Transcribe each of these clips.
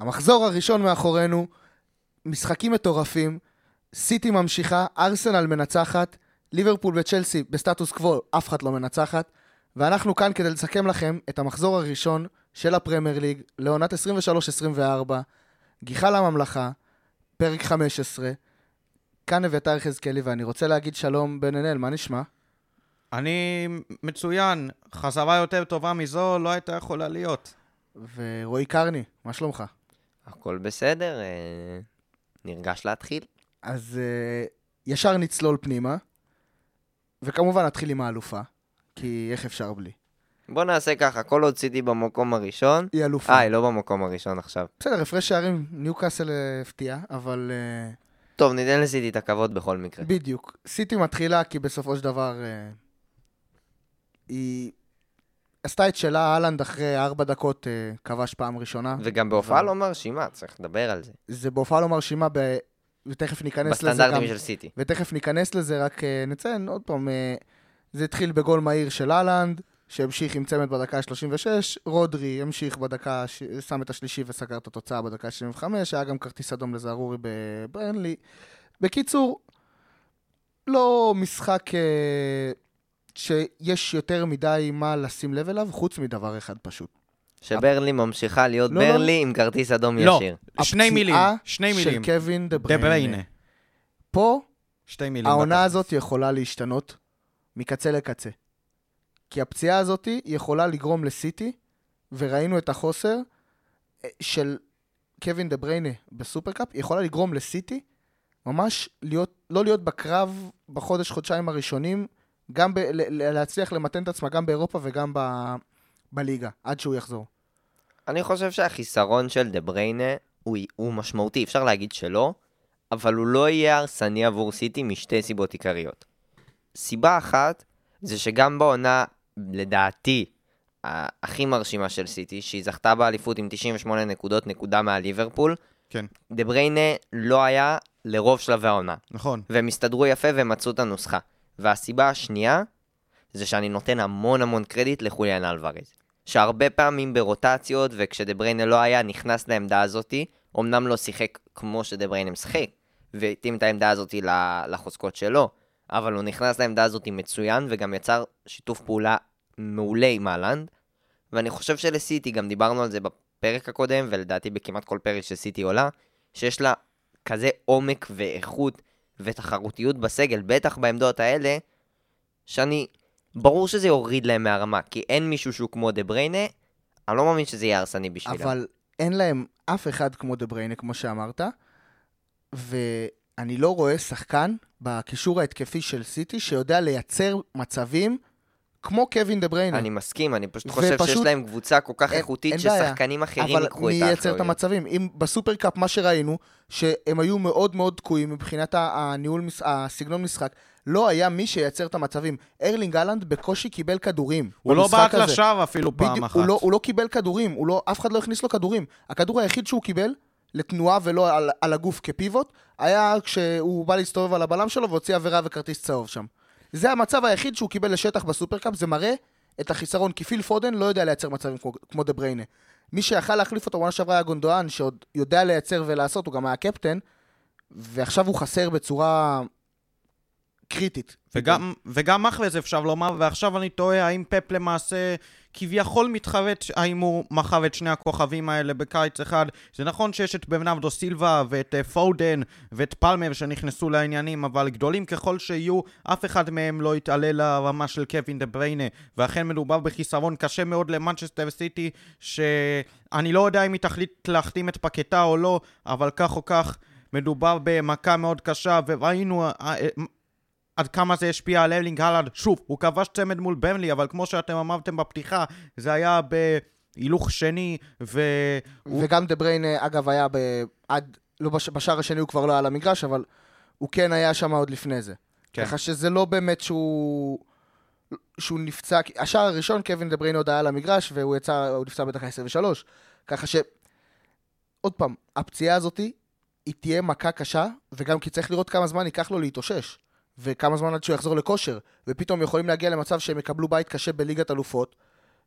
המחזור הראשון מאחורינו, משחקים מטורפים, סיטי ממשיכה, ארסנל מנצחת, ליברפול וצ'לסי בסטטוס קוו, אף אחד לא מנצחת, ואנחנו כאן כדי לסכם לכם את המחזור הראשון של הפרמייר ליג לעונת 23-24, גיחה לממלכה, פרק 15. כאן אביתר יחזקאלי, ואני רוצה להגיד שלום בן אנל, מה נשמע? אני מצוין. חזרה יותר טובה מזו לא הייתה יכולה להיות. ורועי קרני, מה שלומך? הכל בסדר, אה, נרגש להתחיל. אז אה, ישר נצלול פנימה, וכמובן נתחיל עם האלופה, כי איך אפשר בלי? בוא נעשה ככה, כל עוד סיטי במקום הראשון. היא אלופה. אה, היא לא במקום הראשון עכשיו. בסדר, הפרש שערים, ניוקאסל אה, הפתיע, אבל טוב, ניתן לסיטי את הכבוד בכל מקרה. בדיוק. סיטי מתחילה כי בסופו של דבר אה, היא עשתה את שלה, אהלנד אחרי ארבע דקות אה, כבש פעם ראשונה. וגם בהופעה לא מרשימה, צריך לדבר על זה. זה בהופעה לא מרשימה, ב... ותכף ניכנס לזה גם. בסטנדרטים של סיטי. ותכף ניכנס לזה, רק אה, נציין עוד פעם, אה, זה התחיל בגול מהיר של אהלנד, שהמשיך עם צמד בדקה ה-36, רודרי המשיך בדקה, ש- שם את השלישי וסגר את התוצאה בדקה ה-75, היה גם כרטיס אדום לזערורי בברנלי. בקיצור, לא משחק אה, שיש יותר מדי מה לשים לב אליו, חוץ מדבר אחד פשוט. שברלי ממשיכה להיות לא, לא. ברלי עם כרטיס אדום לא, ישיר. שני מילים, הפציעה שני של מילים. קווין דה בריינה. פה שתי מילים. העונה בתכלס. הזאת יכולה להשתנות מקצה לקצה. כי הפציעה הזאת יכולה לגרום לסיטי, וראינו את החוסר אה, של קווין דה בריינה בסופרקאפ, היא יכולה לגרום לסיטי ממש להיות, לא להיות בקרב בחודש, חודשיים הראשונים, גם ב, להצליח למתן את עצמה גם באירופה וגם ב, בליגה, עד שהוא יחזור. אני חושב שהחיסרון של דה בריינה הוא, הוא משמעותי, אפשר להגיד שלא, אבל הוא לא יהיה הרסני עבור סיטי משתי סיבות עיקריות. סיבה אחת, זה שגם בעונה, לדעתי, הכי מרשימה של סיטי, שהיא זכתה באליפות עם 98 נקודות, נקודה מהליברפול, כן, דה בריינה לא היה לרוב שלבי העונה. נכון. והם הסתדרו יפה ומצאו את הנוסחה. והסיבה השנייה, זה שאני נותן המון המון קרדיט לחוליאן אלוורז. שהרבה פעמים ברוטציות, וכשדה בריינה לא היה, נכנס לעמדה הזאתי, אמנם לא שיחק כמו שדה בריינה משחק, והתאים את העמדה הזאתי לחוזקות שלו, אבל הוא נכנס לעמדה הזאתי מצוין, וגם יצר שיתוף פעולה מעולה עם אהלנד. ואני חושב שלסיטי, גם דיברנו על זה בפרק הקודם, ולדעתי בכמעט כל פרק שסיטי עולה, שיש לה כזה עומק ואיכות ותחרותיות בסגל, בטח בעמדות האלה, שאני... ברור שזה יוריד להם מהרמה, כי אין מישהו שהוא כמו דה בריינה, אני לא מאמין שזה יהיה הרסני בשבילם. אבל אין להם אף אחד כמו דה בריינה, כמו שאמרת, ואני לא רואה שחקן בקישור ההתקפי של סיטי שיודע לייצר מצבים כמו קווין דה בריינה. אני מסכים, אני פשוט חושב שיש ופשוט- להם קבוצה כל כך אין- איכותית, אין בעיה. ששחקנים אחרים אבל ייקחו מי את ייצר את האחריות. המצבים? אם בסופרקאפ, מה שראינו, שהם היו מאוד מאוד תקועים מבחינת הניהול, הסגנון משחק, לא היה מי שייצר את המצבים. ארלינג הולאנד בקושי קיבל כדורים. הוא לא בעט. לשער אפילו פעם בדיוק, אחת. הוא לא, הוא לא קיבל כדורים, הוא לא, אף אחד לא הכניס לו כדורים. הכדור היחיד שהוא קיבל לתנועה ולא על, על הגוף כפיבוט, היה כשהוא בא להסתובב על הבלם שלו והוציא עבירה וכרטיס צהוב שם. זה המצב היחיד שהוא קיבל לשטח בסופרקאפ, זה מראה את החיסרון, כי פיל פודן לא יודע לייצר מצבים כמו, כמו דה בריינה. מי שיכל להחליף אותו בעונה שעברה היה גונדואן, שעוד יודע לייצר ולעשות, הוא גם היה קפטן, ועכשיו הוא חסר בצורה קריטית. וגם, וגם מחרז אפשר לומר, ועכשיו אני תוהה האם פפ למעשה כביכול מתחרט, האם הוא מכר את שני הכוכבים האלה בקיץ אחד. זה נכון שיש את ברנרדו סילבה ואת אה, פודן ואת פלמר שנכנסו לעניינים, אבל גדולים ככל שיהיו, אף אחד מהם לא יתעלה לרמה של קווין דה בריינה, ואכן מדובר בחיסרון קשה מאוד למנצ'סטר סיטי, שאני לא יודע אם היא תחליט להחתים את פקטה או לא, אבל כך או כך מדובר במכה מאוד קשה, וראינו... אה, אה, עד כמה זה השפיע על ארלינג הולאנד. שוב, הוא כבש צמד מול ברנלי, אבל כמו שאתם אמרתם בפתיחה, זה היה בהילוך שני, ו... וגם דה בריינה, אגב, היה ב... עד... לא, בש... בשער השני הוא כבר לא היה על המגרש, אבל הוא כן היה שם עוד לפני זה. כן. ככה שזה לא באמת שהוא... שהוא נפצע, השער הראשון, קווין דה בריינה עוד היה על המגרש, והוא יצא, הוא נפצע בדקה 23. ככה ש... עוד פעם, הפציעה הזאתי, היא תהיה מכה קשה, וגם כי צריך לראות כמה זמן ייקח לו להתאושש. וכמה זמן עד שהוא יחזור לכושר. ופתאום יכולים להגיע למצב שהם יקבלו בית קשה בליגת אלופות,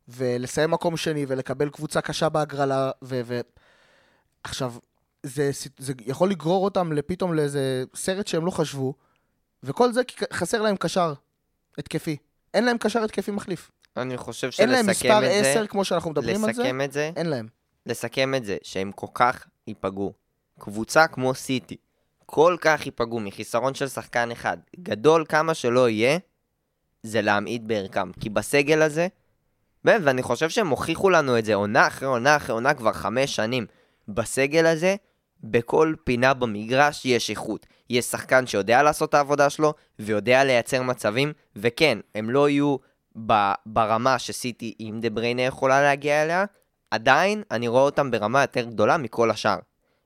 ולסיים מקום שני, ולקבל קבוצה קשה בהגרלה, ו... ו... עכשיו, זה, זה יכול לגרור אותם לפתאום לאיזה סרט שהם לא חשבו, וכל זה כי חסר להם קשר התקפי. אין להם קשר התקפי מחליף. אני חושב אין להם שלסכם מספר את זה, 10 כמו שאנחנו מדברים על זה, לסכם את זה, אין להם. לסכם את זה, שהם כל כך ייפגעו. קבוצה כמו סיטי, כל כך ייפגעו מחיסרון של שחקן אחד, גדול כמה שלא יהיה, זה להמעיט בערכם. כי בסגל הזה, באמת, ואני חושב שהם הוכיחו לנו את זה עונה אחרי עונה אחרי עונה כבר חמש שנים. בסגל הזה, בכל פינה במגרש יש איכות. יש שחקן שיודע לעשות את העבודה שלו, ויודע לייצר מצבים, וכן, הם לא יהיו ב- ברמה שסיטי עם דה בריינה יכולה להגיע אליה, עדיין אני רואה אותם ברמה יותר גדולה מכל השאר.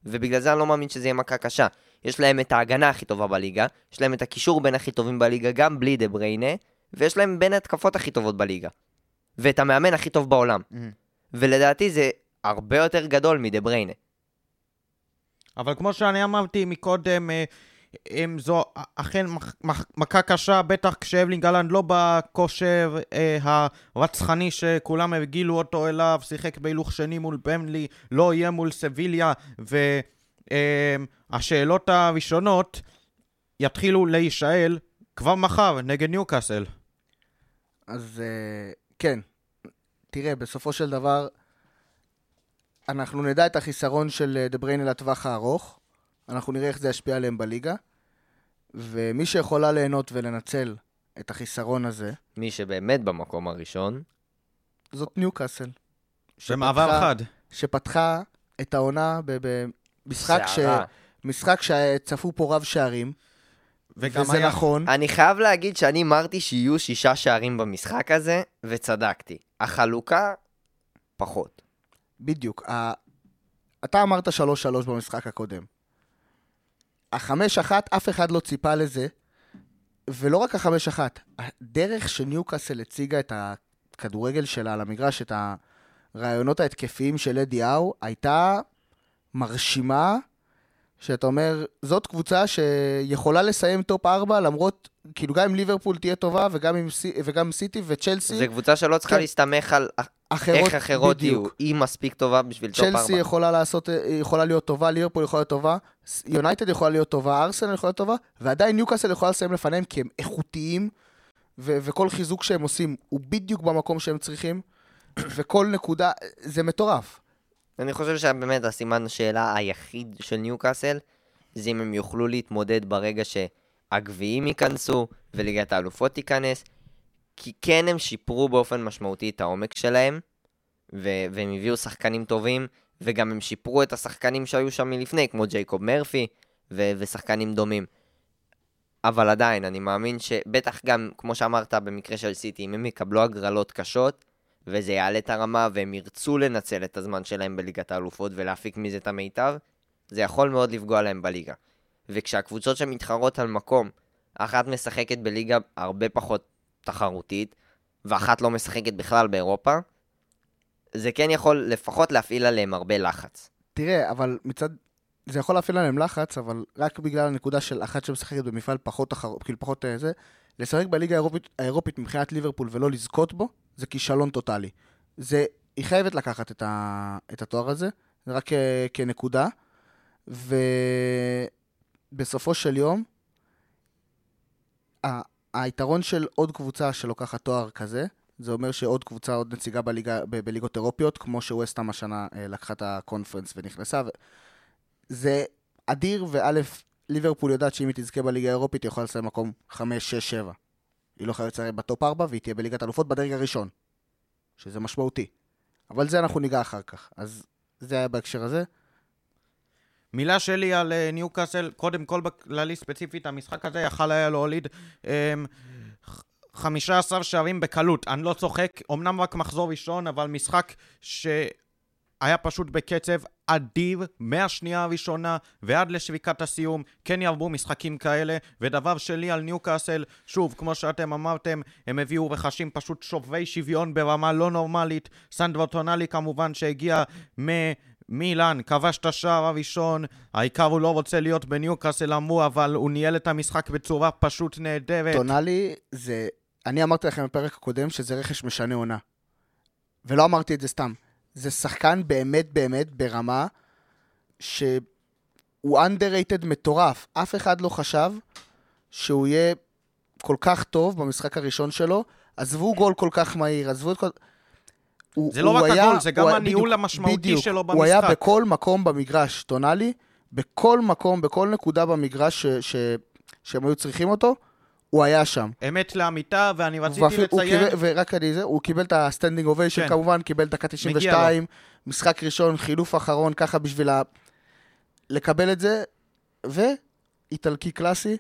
ובגלל זה אני לא מאמין שזה יהיה מכה קשה. יש להם את ההגנה הכי טובה בליגה, יש להם את הקישור בין הכי טובים בליגה, גם בלי דה בריינה, ויש להם בין ההתקפות הכי טובות בליגה. ואת המאמן הכי טוב בעולם. ולדעתי זה הרבה יותר גדול מדה בריינה. אבל כמו שאני אמרתי מקודם, אה, אם זו אכן מכה קשה, בטח כשאבלינג אהלנד לא בכושר אה, הרצחני שכולם הגילו אותו אליו, שיחק בהילוך שני מול במלי, לא יהיה מול סביליה, והשאלות הראשונות יתחילו להישאל כבר מחר נגד ניוקאסל. אז אה, כן, תראה, בסופו של דבר, אנחנו נדע את החיסרון של אה, דה בריינה לטווח הארוך, אנחנו נראה איך זה ישפיע עליהם בליגה, ומי שיכולה ליהנות ולנצל את החיסרון הזה, מי שבאמת במקום הראשון, זאת ניוקאסל. במעבר חד. שפתחה את העונה ב- במשחק ש... משחק שצפו פה רב שערים, וזה היה... נכון. אני חייב להגיד שאני אמרתי שיהיו שישה שערים במשחק הזה, וצדקתי. החלוקה, פחות. בדיוק. ה... אתה אמרת 3-3 במשחק הקודם. החמש אחת, אף אחד לא ציפה לזה, ולא רק החמש אחת, הדרך שניוקאסל הציגה את הכדורגל שלה על המגרש, את הרעיונות ההתקפיים של אדי האו, הייתה מרשימה, שאתה אומר, זאת קבוצה שיכולה לסיים טופ 4, למרות, כאילו גם אם ליברפול תהיה טובה, וגם עם, וגם סיטי וצ'לסי, זו קבוצה שלא צריכה כן. להסתמך על אחרות, איך אחרות בדיוק. יהיו. היא מספיק טובה בשביל טופ ארבע. צ'לסי יכולה לעשות, היא יכולה להיות טובה, ליברפול יכולה להיות טובה, יונייטד יכולה להיות טובה, ארסנל יכולה להיות טובה, ועדיין ניוקאסל יכולה לסיים לפניהם כי הם איכותיים, ו- וכל חיזוק שהם עושים הוא בדיוק במקום שהם צריכים, וכל נקודה, זה מטורף. אני חושב שבאמת הסימן השאלה היחיד של ניוקאסל, זה אם הם יוכלו להתמודד ברגע שהגביעים ייכנסו וליגת האלופות תיכנס, כי כן הם שיפרו באופן משמעותי את העומק שלהם, ו- והם הביאו שחקנים טובים, וגם הם שיפרו את השחקנים שהיו שם מלפני, כמו ג'ייקוב מרפי, ו- ושחקנים דומים. אבל עדיין, אני מאמין שבטח גם, כמו שאמרת, במקרה של סיטי, אם הם יקבלו הגרלות קשות, וזה יעלה את הרמה, והם ירצו לנצל את הזמן שלהם בליגת האלופות ולהפיק מזה את המיטב, זה יכול מאוד לפגוע להם בליגה. וכשהקבוצות שמתחרות על מקום, אחת משחקת בליגה הרבה פחות תחרותית, ואחת לא משחקת בכלל באירופה, זה כן יכול לפחות להפעיל עליהם הרבה לחץ. תראה, אבל מצד... זה יכול להפעיל עליהם לחץ, אבל רק בגלל הנקודה של אחת שמשחקת במפעל פחות תחר... כאילו פחות אה, זה, לשחק בליגה האירופית, האירופית מבחינת ליברפול ולא לזכות בו, זה כישלון טוטאלי. זה... היא חייבת לקחת את, ה... את התואר הזה, זה רק כ... כנקודה, ובסופו של יום, ה... היתרון של עוד קבוצה שלוקחת תואר כזה, זה אומר שעוד קבוצה, עוד נציגה בליגה, ב- בליגות אירופיות, כמו שווסטהאם השנה אה, לקחה את הקונפרנס ונכנסה. ו... זה אדיר, וא', ליברפול יודעת שאם היא תזכה בליגה האירופית, היא יכולה לסיים מקום 5, 6, 7. היא לא חייבת לסיים בטופ 4, והיא תהיה בליגת אלופות בדרג הראשון, שזה משמעותי. אבל זה אנחנו ניגע אחר כך. אז זה היה בהקשר הזה. מילה שלי על אה, ניוקאסל, קודם כל בכללי ספציפית, המשחק הזה יכל היה להוליד אמ, ח- 15 שערים בקלות. אני לא צוחק, אמנם רק מחזור ראשון, אבל משחק שהיה פשוט בקצב אדיר מהשנייה הראשונה ועד לשביקת הסיום. כן ירבו משחקים כאלה. ודבר שלי על ניוקאסל, שוב, כמו שאתם אמרתם, הם הביאו רכשים פשוט שווי שוויון ברמה לא נורמלית. סנדרו טונאלי כמובן שהגיע מ... מילאן כבש את השער הראשון, העיקר הוא לא רוצה להיות בניוקאסל אמרו, אבל הוא ניהל את המשחק בצורה פשוט נהדרת. טונאלי זה... אני אמרתי לכם בפרק הקודם שזה רכש משנה עונה. ולא אמרתי את זה סתם. זה שחקן באמת באמת ברמה שהוא underrated מטורף. אף אחד לא חשב שהוא יהיה כל כך טוב במשחק הראשון שלו. עזבו גול כל כך מהיר, עזבו את כל... הוא, זה לא הוא רק היה- הגול, זה גם הניהול בדיוק, המשמעותי בדיוק. שלו הוא היה במשחק. בכל מקום במגרש, טונאלי, בכל מקום, בכל נקודה במגרש ש, ש, שהם היו צריכים אותו, הוא היה שם. אמת לאמיתה, ואני רציתי ואפילו- הוא לציין... קיבל, ורק אני זה, הוא קיבל את ה standing ovation כן. כמובן, קיבל דקה 92, מגיע משחק ראשון, חילוף אחרון, ככה בשביל ה... לקבל את זה, ואיטלקי קלאסי,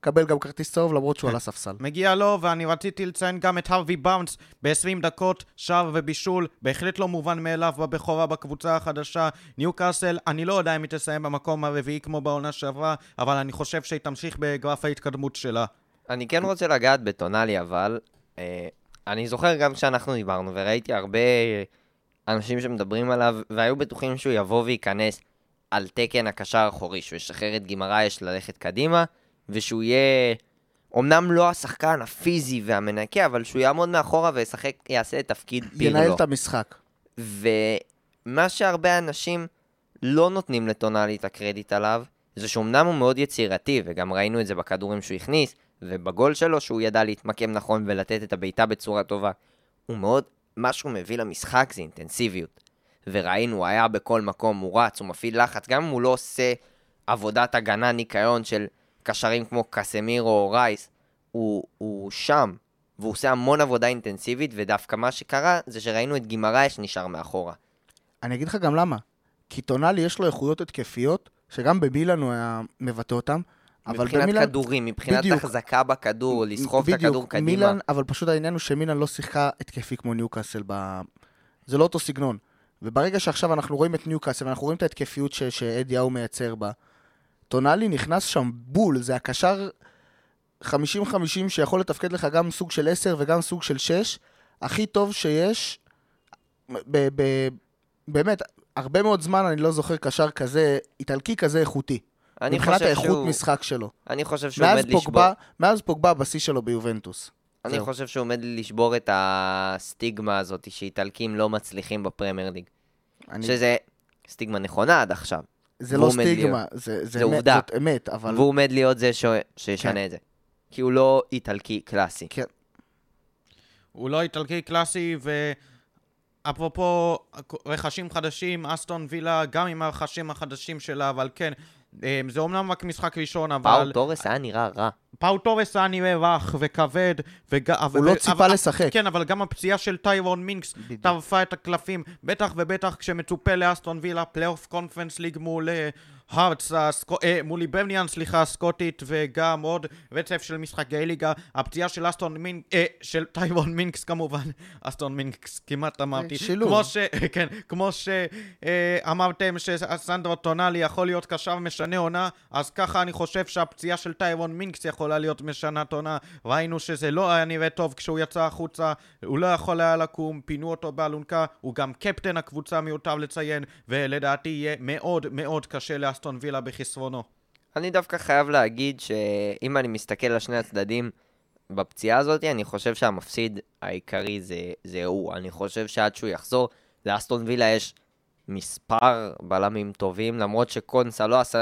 קבל גם כרטיס צהוב למרות שהוא כן. על הספסל. מגיע לו, ואני רציתי לציין גם את הרווי באונס ב-20 דקות, שער ובישול, בהחלט לא מובן מאליו בבכורה בקבוצה החדשה. ניוקאסל, אני לא יודע אם היא תסיים במקום הרביעי כמו בעונה שעברה, אבל אני חושב שהיא תמשיך בגרף ההתקדמות שלה. אני כן רוצה לגעת בטונאלי, אבל אה, אני זוכר גם כשאנחנו דיברנו, וראיתי הרבה אנשים שמדברים עליו, והיו בטוחים שהוא יבוא וייכנס על תקן הקשר האחורי, שהוא ישחרר את גימרייש ללכת קדימה, ושהוא יהיה... אמנם לא השחקן הפיזי והמנקה, אבל שהוא יעמוד מאחורה וישחק, יעשה את תפקיד פירלו. ינהל את המשחק. ומה שהרבה אנשים לא נותנים לטונאלי את הקרדיט עליו, זה שאומנם הוא מאוד יצירתי, וגם ראינו את זה בכדורים שהוא הכניס, ובגול שלו שהוא ידע להתמקם נכון ולתת את הבעיטה בצורה טובה. הוא מאוד, מה שהוא מביא למשחק זה אינטנסיביות. וראינו, הוא היה בכל מקום, הוא רץ, הוא מפעיל לחץ, גם אם הוא לא עושה עבודת הגנה, ניקיון של קשרים כמו קסמירו או רייס, הוא, הוא שם, והוא עושה המון עבודה אינטנסיבית, ודווקא מה שקרה זה שראינו את גימרייש שנשאר מאחורה. אני אגיד לך גם למה. כי טונאלי יש לו איכויות התקפיות, שגם במילאן הוא היה מבטא אותם, אבל מבחינת במילאן... כדורים, מבחינת בדיוק. החזקה בכדור, לסחוב את בדיוק, הכדור קדימה. מילאן, אבל פשוט העניין הוא שמילאן לא שיחקה התקפי כמו ניוקאסל. ב... זה לא אותו סגנון. וברגע שעכשיו אנחנו רואים את ניוקאסל, ואנחנו רואים את ההתקפיות ש... שאדי האו מייצר בה, טונאלי נכנס שם בול, זה הקשר 50-50 שיכול לתפקד לך גם סוג של 10 וגם סוג של 6, הכי טוב שיש, ב... ב... באמת, הרבה מאוד זמן אני לא זוכר קשר כזה, איטלקי כזה איכותי. מבחינת האיכות שהוא- משחק שלו. אני חושב שהוא עומד לשבור... מאז פוגבה בשיא שלו ביובנטוס. אני זהו. חושב שהוא עומד לשבור את הסטיגמה הזאת שאיטלקים לא מצליחים בפרמייר ליג. אני, שזה סטיגמה נכונה עד עכשיו. זה לא סטיגמה, זה, זה, זה אמת, עובדה. זאת אמת, אבל... והוא עומד להיות זה ש... שישנה כן. את זה. כי הוא לא איטלקי קלאסי. כן, הוא לא איטלקי קלאסי, ואפרופו רכשים חדשים, אסטון וילה, גם עם הרכשים החדשים שלה, אבל כן, זה אומנם רק משחק ראשון, אבל... פאו תורס היה נראה רע. פאו טורס היה נראה רך וכבד, וג... הוא לא ציפה לשחק. כן, אבל גם הפציעה של טיירון מינקס. טרפה את הקלפים, בטח ובטח כשמצופה לאסטון וילה, פלייאוף קונפרנס ליג מול אה, הארטס, הסקו... אה, מול היברניאן, סליחה, הסקוטית, וגם עוד רצף של משחקי ליגה. הפציעה של אסטון מינקס, אה, של טיירון מינקס כמובן, אסטון מינקס, כמעט אמרתי. שילוב. כמו ש... כן, כמו שאמרתם שסנדרו טונאלי יכול להיות קשר משנה עונה, אז ככה אני חושב שהפציעה של טיירון מינקס יכולה להיות משנה עונה. ראינו שזה לא היה נראה טוב כשהוא יצא החוצה, הוא לא יכול היה לקום, פינו אותו באלונקה, הוא גם קפטן הקבוצה מיותר לציין, ולדעתי יהיה מאוד מאוד קשה לאסטון וילה בחסרונו. אני דווקא חייב להגיד שאם אני מסתכל על שני הצדדים בפציעה הזאת, אני חושב שהמפסיד העיקרי זה, זה הוא. אני חושב שעד שהוא יחזור, לאסטון וילה יש מספר בלמים טובים, למרות שקונסה לא עשה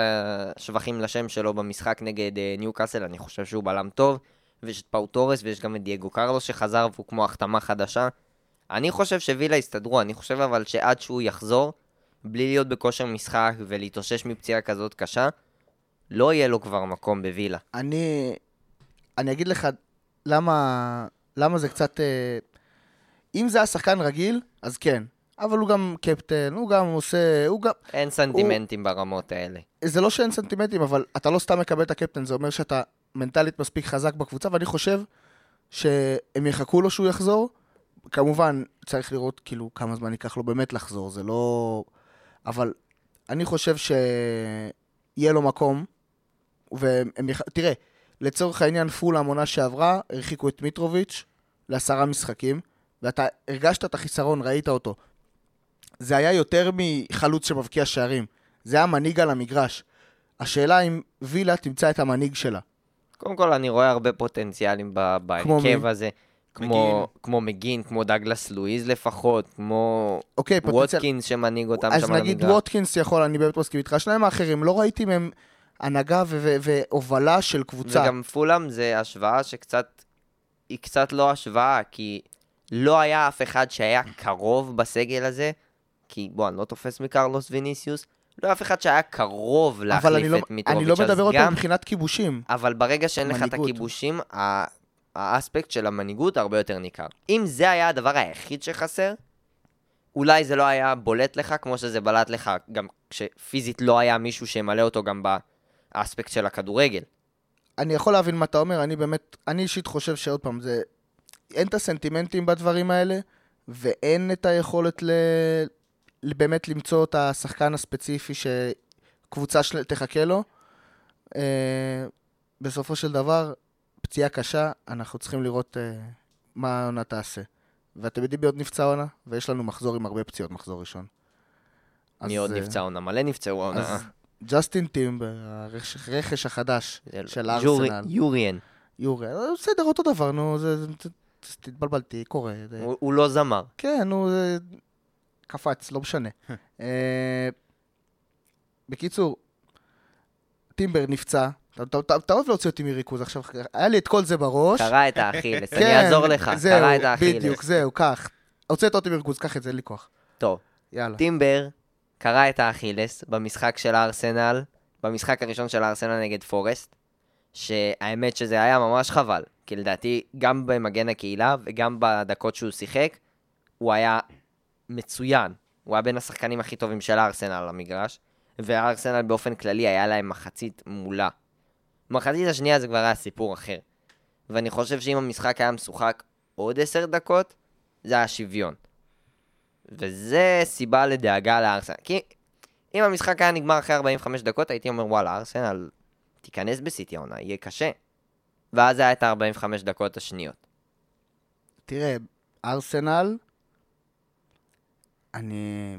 שבחים לשם שלו במשחק נגד אה, ניוקאסל, אני חושב שהוא בלם טוב, ויש את פאו טורס ויש גם את דייגו קרלוס שחזר והוא כמו החתמה חדשה. אני חושב שווילה יסתדרו, אני חושב אבל שעד שהוא יחזור, בלי להיות בכושר משחק ולהתאושש מפציעה כזאת קשה, לא יהיה לו כבר מקום בווילה. אני, אני אגיד לך למה, למה זה קצת... אה, אם זה היה שחקן רגיל, אז כן. אבל הוא גם קפטן, הוא גם עושה... הוא גם... אין סנטימנטים ברמות האלה. זה לא שאין סנטימנטים, אבל אתה לא סתם מקבל את הקפטן, זה אומר שאתה מנטלית מספיק חזק בקבוצה, ואני חושב שהם יחכו לו שהוא יחזור. כמובן, צריך לראות כאילו כמה זמן ייקח לו באמת לחזור, זה לא... אבל אני חושב שיהיה לו מקום, והם יח... תראה, לצורך העניין פולאם עונה שעברה, הרחיקו את מיטרוביץ' לעשרה משחקים, ואתה הרגשת את החיסרון, ראית אותו. זה היה יותר מחלוץ שמבקיע שערים. זה היה מנהיג על המגרש. השאלה אם וילה תמצא את המנהיג שלה. קודם כל, אני רואה הרבה פוטנציאלים בהרכב? הזה. כמו, כמו מגין, כמו דגלס לואיז לפחות, כמו אוקיי, פוטנציאל... ווטקינס שמנהיג אותם אז שם על נגיד. ווטקינס יכול, אני באמת מסכים איתך. שניים האחרים, לא ראיתי מהם הנהגה והובלה של קבוצה. וגם פולאם זה השוואה שקצת, היא קצת לא השוואה, כי לא היה אף אחד שהיה קרוב בסגל הזה, כי בוא, אני לא תופס מקרלוס ויניסיוס, לא אף אחד שהיה קרוב אבל להחליף לא, את מיטרוביץ', אני לא מדבר גם- מבחינת כיבושים. אבל ברגע שאין לך את מנהיגות. הכיבושים, האספקט של המנהיגות הרבה יותר ניכר. אם זה היה הדבר היחיד שחסר, אולי זה לא היה בולט לך כמו שזה בלט לך, גם כשפיזית לא היה מישהו שימלא אותו גם באספקט של הכדורגל. אני יכול להבין מה אתה אומר, אני באמת, אני אישית חושב שעוד פעם, זה... אין את הסנטימנטים בדברים האלה, ואין את היכולת ל... באמת למצוא את השחקן הספציפי שקבוצה של... תחכה לו. אה, בסופו של דבר, פציעה קשה, אנחנו צריכים לראות אה, מה העונה תעשה. ואתם יודעים מי עוד נפצע עונה? ויש לנו מחזור עם הרבה פציעות, מחזור ראשון. מי עוד אה, נפצע עונה? מלא נפצעו העונה. אז ג'סטין טימבר, הרכש החדש של ארסנל. יוריאן. יורי, אה, בסדר, אותו דבר, נו, זה... תתבלבלתי, קורה. זה- הוא הוא לא זמר. כן, נו, זה... קפץ, לא משנה. אה, בקיצור, טימבר נפצע. אתה- אוהב להוציא אותי מריכוז עכשיו, היה לי את כל זה בראש. קרא את האכילס, אני כן, אעזור לך. קרא את האכילס. בדיוק, זהו, קח. הוצאת אותי מריכוז, קח את זה, אין לי כוח. טוב, יאללה. טימבר קרא את האכילס במשחק של הארסנל, במשחק הראשון של הארסנל נגד פורסט, שהאמת שזה היה ממש חבל, כי לדעתי גם במגן הקהילה וגם בדקות שהוא שיחק, הוא היה מצוין. הוא היה בין השחקנים הכי טובים של הארסנל על המגרש, והארסנל באופן כללי היה להם מחצית מולה. מחצית השנייה זה כבר היה סיפור אחר. ואני חושב שאם המשחק היה משוחק עוד עשר דקות, זה היה שוויון. וזה סיבה לדאגה לארסנל. כי אם המשחק היה נגמר אחרי 45 דקות, הייתי אומר, וואלה, ארסנל תיכנס בסיטי העונה, יהיה קשה. ואז היה את ה-45 דקות השניות. תראה, ארסנל, אני,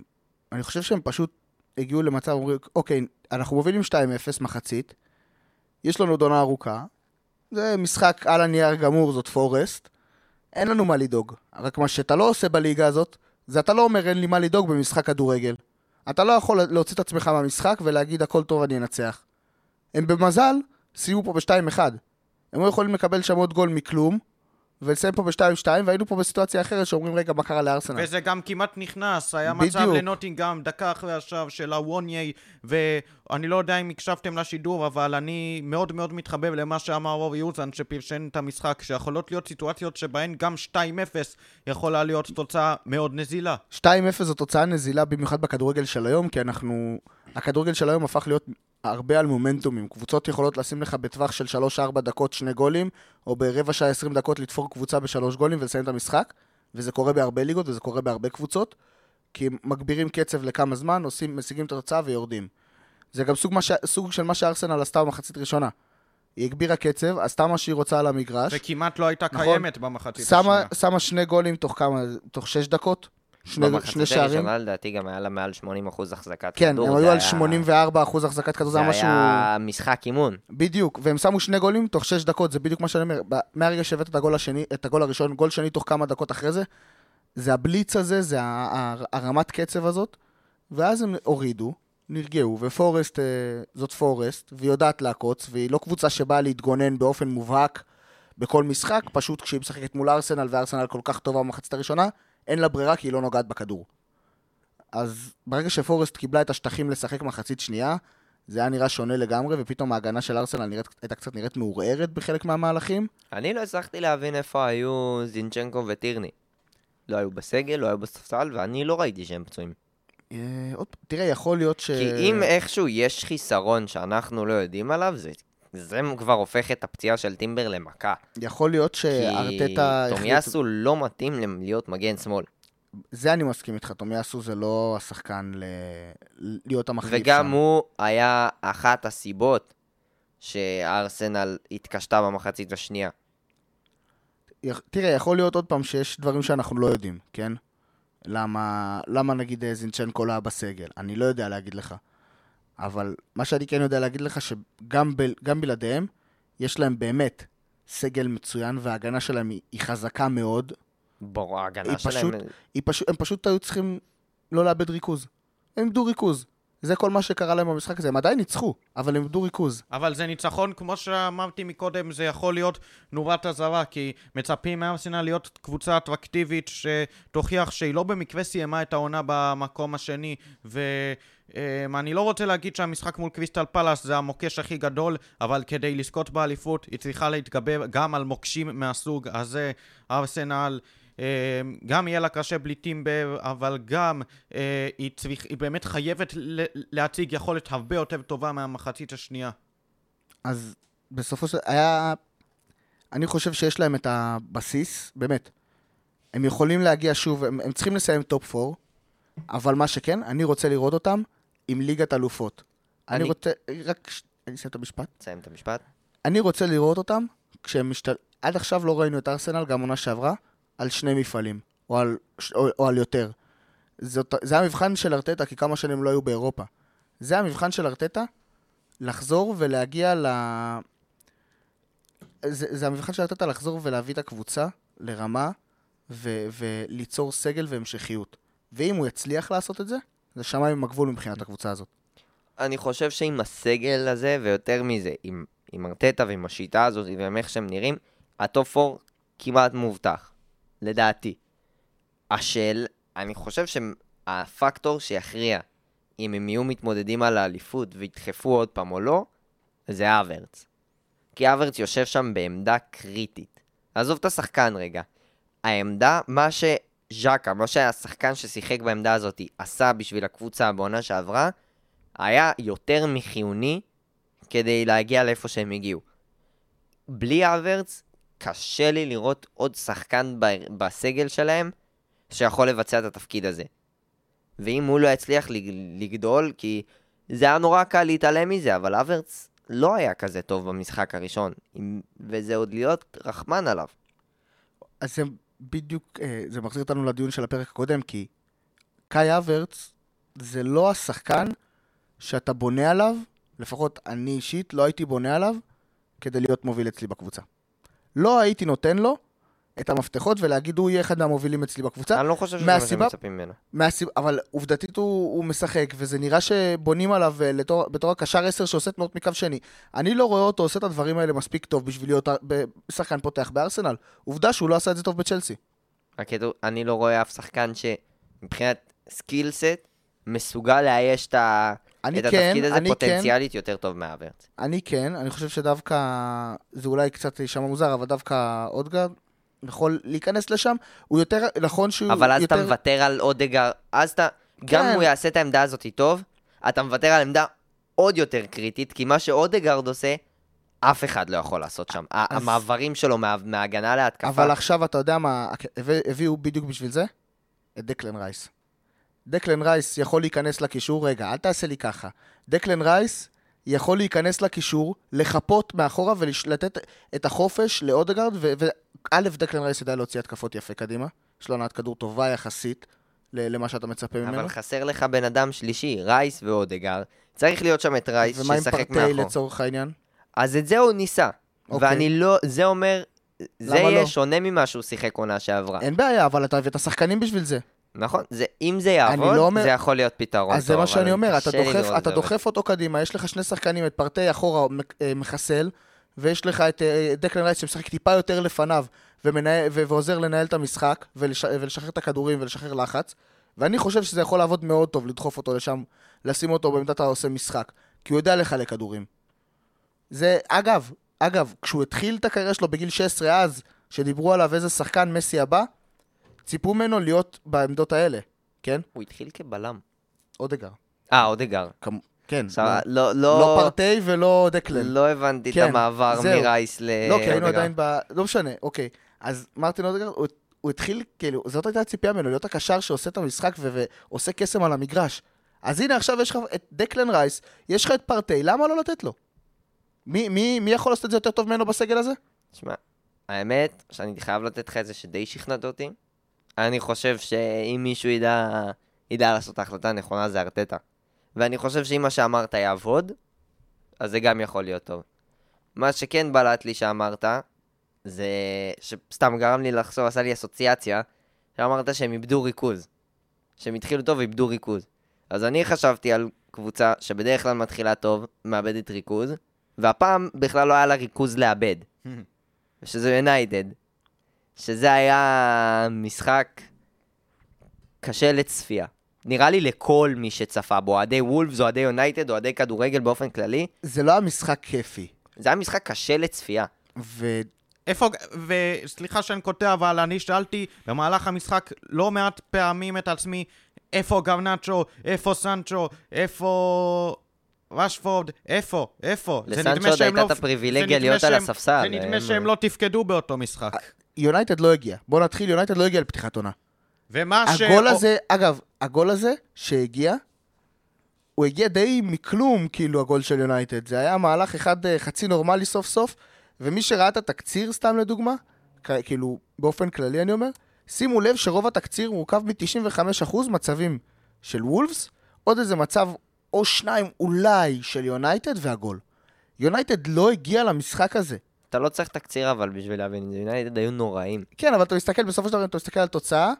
אני חושב שהם פשוט הגיעו למצב, אומרים, אוקיי, אנחנו מובילים 2-0 מחצית, יש לנו עוד עונה ארוכה, זה משחק על הנייר גמור, זאת פורסט, אין לנו מה לדאוג. רק מה שאתה לא עושה בליגה הזאת, זה אתה לא אומר אין לי מה לדאוג במשחק כדורגל. אתה לא יכול להוציא את עצמך מהמשחק ולהגיד הכל טוב אני אנצח. הם במזל סיימו פה ב-2-1. הם לא יכולים לקבל שם עוד גול מכלום, ולסיים פה ב-2-2, והיינו פה בסיטואציה אחרת שאומרים, רגע, מה קרה לארסנל? וזה גם כמעט נכנס, היה מצב בדיוק. לנוטינגאם דקה אחרי השער של הווניי, ואני לא יודע אם הקשבתם לשידור, אבל אני מאוד מאוד מתחבב למה שאמר רובי יוזן שפרשן את המשחק, שיכולות להיות סיטואציות שבהן גם 2-0 יכולה להיות תוצאה מאוד נזילה. 2-0 זו תוצאה נזילה, במיוחד בכדורגל של היום, כי אנחנו... הכדורגל של היום הפך להיות הרבה על מומנטומים. קבוצות יכולות לשים לך בטווח של 3-4 דקות שני גולים, או ברבע שעה 20 דקות לתפור קבוצה בשלוש גולים ולסיים את המשחק, וזה קורה בהרבה ליגות וזה קורה בהרבה קבוצות, כי הם מגבירים קצב לכמה זמן, עושים, משיגים את התוצאה ויורדים. זה גם סוג, מה ש... סוג של מה שארסנל עשתה במחצית ראשונה. היא הגבירה קצב, עשתה מה שהיא רוצה על המגרש, וכמעט לא הייתה נכון. קיימת במחצית שמה, השנייה. שמה שני גולים תוך כמה, תוך שש דקות? שני, שני במחצית שערים? הראשונה לדעתי גם היה לה מעל 80% החזקת כן, כדור. הם זה היו על היה- 84 אחוז החזקת כדור, זה זה היה משהו... היה משחק אימון. בדיוק, והם שמו שני גולים תוך שש דקות, זה בדיוק מה שאני אומר. מהרגע שהבאת את הגול השני, את הגול הראשון, גול שני תוך כמה דקות אחרי זה, זה הבליץ הזה, זה הרמת קצב הזאת, ואז הם הורידו, נרגעו, ופורסט, אה, זאת פורסט, והיא יודעת לעקוץ, והיא לא קבוצה שבאה להתגונן באופן מובהק בכל משחק, פשוט כשהיא משחקת מול ארסנל, וארסנל כל כך טובה במחצית הראשונה, אין לה ברירה כי היא לא נוגעת בכדור. אז ברגע שפורסט קיבלה את השטחים לשחק מחצית שנייה, זה היה נראה שונה לגמרי, ופתאום ההגנה של ארסנל נראית, הייתה קצת נראית מעורערת בחלק מהמהלכים. אני לא הצלחתי להבין איפה היו זינצ'נקו וטירני. לא היו בסגל, לא היו בספסל, ואני לא ראיתי שהם פצועים. אה, עוד, תראה, יכול להיות ש... כי אם איכשהו יש חיסרון שאנחנו לא יודעים עליו, זה, זה כבר הופך את הפציעה של טימבר למכה. יכול להיות כי שארטטה... החליט- תומיאסו לא מתאים להיות מגן שמאל. זה אני מסכים איתך, תומיאסו זה לא השחקן ל... להיות המחליף וגם שם. הוא היה אחת הסיבות שארסנל התקשתה במחצית השנייה. תראה, יכול להיות עוד פעם שיש דברים שאנחנו לא יודעים, כן? למה, למה נגיד זינצ'נקו לא היה בסגל? אני לא יודע להגיד לך. אבל מה שאני כן יודע להגיד לך, שגם ב, בלעדיהם, יש להם באמת סגל מצוין וההגנה שלהם היא, היא חזקה מאוד. ברור, ההגנה שלהם... פשוט- היא פשוט, הם פשוט היו צריכים לא לאבד ריכוז. הם איבדו ריכוז. זה כל מה שקרה להם במשחק הזה. הם עדיין ניצחו, אבל הם איבדו ריכוז. אבל זה ניצחון, כמו שאמרתי מקודם, זה יכול להיות נורת אזהרה, כי מצפים מארסנל להיות קבוצה אטרקטיבית שתוכיח שהיא לא במקרה סיימה את העונה במקום השני, ואני לא רוצה להגיד שהמשחק מול קריסטל פלאס זה המוקש הכי גדול, אבל כדי לזכות באליפות היא צריכה להתגבר גם על מוקשים מהסוג הזה. ארסנל... אה, גם יהיה לה קשה בלי טימבר, אבל גם אה, היא, צריך, היא באמת חייבת ל- להציג יכולת הרבה יותר טובה מהמחצית השנייה. אז בסופו של... היה... אני חושב שיש להם את הבסיס, באמת. הם יכולים להגיע שוב, הם, הם צריכים לסיים טופ 4, אבל מה שכן, אני רוצה לראות אותם עם ליגת אלופות. אני, אני- רוצה... רק... אני אסיים את המשפט. תסיים את המשפט. אני רוצה לראות אותם כשהם משתל... עד עכשיו לא ראינו את ארסנל, גם עונה שעברה, על שני מפעלים, או על, או, או על יותר. זאת, זה המבחן של ארטטה, כי כמה שנים לא היו באירופה. זה המבחן של ארטטה, לחזור ולהגיע ל... זה, זה המבחן של ארטטה לחזור ולהביא את הקבוצה לרמה ו, וליצור סגל והמשכיות. ואם הוא יצליח לעשות את זה, זה שמיים עם הגבול מבחינת הקבוצה הזאת. אני חושב שעם הסגל הזה, ויותר מזה, עם, עם ארטטה ועם השיטה הזאת, ועם איך שהם נראים, הטופ 4 כמעט מובטח, לדעתי. השאלה, אני חושב שהפקטור שיכריע אם הם יהיו מתמודדים על האליפות וידחפו עוד פעם או לא, זה האברץ. כי האברץ יושב שם בעמדה קריטית. עזוב את השחקן רגע. העמדה, מה שז'קה, מה שהשחקן ששיחק בעמדה הזאת עשה בשביל הקבוצה בעונה שעברה, היה יותר מחיוני כדי להגיע לאיפה שהם הגיעו. בלי אברץ, קשה לי לראות עוד שחקן ב- בסגל שלהם שיכול לבצע את התפקיד הזה. ואם הוא לא יצליח לג- לגדול, כי זה היה נורא קל להתעלם מזה, אבל אברץ לא היה כזה טוב במשחק הראשון, וזה עוד להיות רחמן עליו. אז זה בדיוק, אה, זה מחזיר אותנו לדיון של הפרק הקודם, כי קאי אברץ זה לא השחקן שאתה בונה עליו, לפחות אני אישית לא הייתי בונה עליו כדי להיות מוביל אצלי בקבוצה. לא הייתי נותן לו את המפתחות ולהגיד הוא יהיה אחד מהמובילים אצלי בקבוצה, אני לא חושב שזה מה מהסיבה- שמצפים ממנו. מהסיב... אבל עובדתית הוא, הוא משחק, וזה נראה שבונים עליו אה, לתור, בתור הקשר 10 שעושה תנועות מקו שני. אני לא רואה אותו עושה את הדברים האלה מספיק טוב בשביל להיות ב- שחקן פותח בארסנל. עובדה שהוא לא עשה את זה טוב בצ'לסי. אני לא רואה אף שחקן שמבחינת skillset מסוגל לאייש את, ה... אני את כן, התפקיד הזה אני כן, פוטנציאלית יותר טוב מהאברץ. אני כן, אני חושב שדווקא, זה אולי קצת יישמע מוזר, אבל דווקא אודגרד יכול להיכנס לשם. הוא יותר, נכון שהוא אבל אז יותר... אתה מוותר על אודגרד, אז אתה, גם כן. אם הוא יעשה את העמדה הזאת טוב, אתה מוותר על עמדה עוד יותר קריטית, כי מה שאודגרד עושה, אף אחד לא יכול לעשות שם. אז- המעברים שלו מה- מהגנה להתקפה, אבל עכשיו אתה יודע מה, הביא- הביאו בדיוק בשביל זה? את דקלן רייס. דקלן רייס יכול להיכנס לקישור, רגע, אל תעשה לי ככה. דקלן רייס יכול להיכנס לקישור, לחפות מאחורה ולתת את החופש לאודגרד, וא', דקלן רייס יודע להוציא התקפות יפה קדימה. יש לו הנעת כדור טובה יחסית ל- למה שאתה מצפה ממנו. אבל חסר לך בן אדם שלישי, רייס ואודגרד. צריך להיות שם את רייס ומה עם שישחק פרטי מאחור. לצורך העניין? אז את זה הוא ניסה. אוקיי. ואני לא, זה אומר, זה למה יהיה לא? שונה ממה שהוא שיחק עונה שעברה. אין בעיה, אבל אתה הבאת שחקנים בשביל זה. נכון? זה, אם זה יעבוד, לא אומר- זה יכול להיות פתרון אז זה טוב, מה אבל שאני אומר, אתה דוחף, אתה זה דוחף אותו קדימה, יש לך שני שחקנים, את פרטי אחורה אה, מחסל, ויש לך את אה, דקלן רייס שמשחק טיפה יותר לפניו, ומנהל, ו- ועוזר לנהל את המשחק, ולש, ולשחרר את הכדורים ולשחרר לחץ, ואני חושב שזה יכול לעבוד מאוד טוב, לדחוף אותו לשם, לשים אותו בעמדת העושה משחק, כי הוא יודע לחלק כדורים. זה, אגב, אגב, כשהוא התחיל את הקריירה שלו בגיל 16 אז, שדיברו עליו איזה שחקן מסי הבא, ציפו ממנו להיות בעמדות האלה, כן? הוא התחיל כבלם. אודגר. אה, אודגר. כמו- כן, סבבה, לא, לא, לא לא, פרטי ולא דקלן. לא הבנתי את כן, המעבר זהו. מרייס לאודגר. לא, כי היינו עדיין ב... לא משנה, אוקיי. אז מרטין אודגרד, הוא, הוא התחיל, כאילו, זאת הייתה הציפייה ממנו, להיות הקשר שעושה את המשחק ו- ועושה קסם על המגרש. אז הנה, עכשיו יש לך את דקלן רייס, יש לך את פרטי, למה לא לתת לו? מי, מי, מי יכול לעשות את זה יותר טוב ממנו בסגל הזה? תשמע, האמת שאני חייב לתת לך את זה שדי שכנעת אותי. אני חושב שאם מישהו ידע, ידע לעשות את ההחלטה הנכונה זה ארטטה. ואני חושב שאם מה שאמרת יעבוד, אז זה גם יכול להיות טוב. מה שכן בלט לי שאמרת, זה שסתם גרם לי לחשוב, עשה לי אסוציאציה, שאמרת שהם איבדו ריכוז. שהם התחילו טוב ואיבדו ריכוז. אז אני חשבתי על קבוצה שבדרך כלל מתחילה טוב, מאבדת ריכוז, והפעם בכלל לא היה לה ריכוז לאבד, שזה יונייטד. שזה היה משחק קשה לצפייה. נראה לי לכל מי שצפה בו, אוהדי וולפס, אוהדי יונייטד, אוהדי כדורגל באופן כללי, זה לא היה משחק כיפי. זה היה משחק קשה לצפייה. ו... איפה, וסליחה שאני קוטע, אבל אני שאלתי במהלך המשחק לא מעט פעמים את עצמי, איפה גרנצ'ו, איפה סנצ'ו, איפה רשפורד, איפה, איפה? זה לסנצ'ו נדמה עוד הייתה לא- את הפריבילגיה זה נדמה להיות על שהם- הספסל. זה נדמה הם- שהם לא תפקדו באותו משחק. יונייטד לא הגיע. בוא נתחיל, יונייטד לא הגיע לפתיחת עונה. ומה ש... הגול הזה, אגב, הגול הזה שהגיע, הוא הגיע די מכלום, כאילו, הגול של יונייטד. זה היה מהלך אחד אה, חצי נורמלי סוף סוף, ומי שראה את התקציר, סתם לדוגמה, כאילו, באופן כללי אני אומר, שימו לב שרוב התקציר מורכב מ-95% מצבים של וולפס, עוד איזה מצב או שניים אולי של יונייטד והגול. יונייטד לא הגיע למשחק הזה. אתה לא צריך תקציר אבל בשביל להבין את זה, יונייטד היו נוראים. כן, אבל אתה מסתכל, בסופו של דבר, אם אתה מסתכל על תוצאה,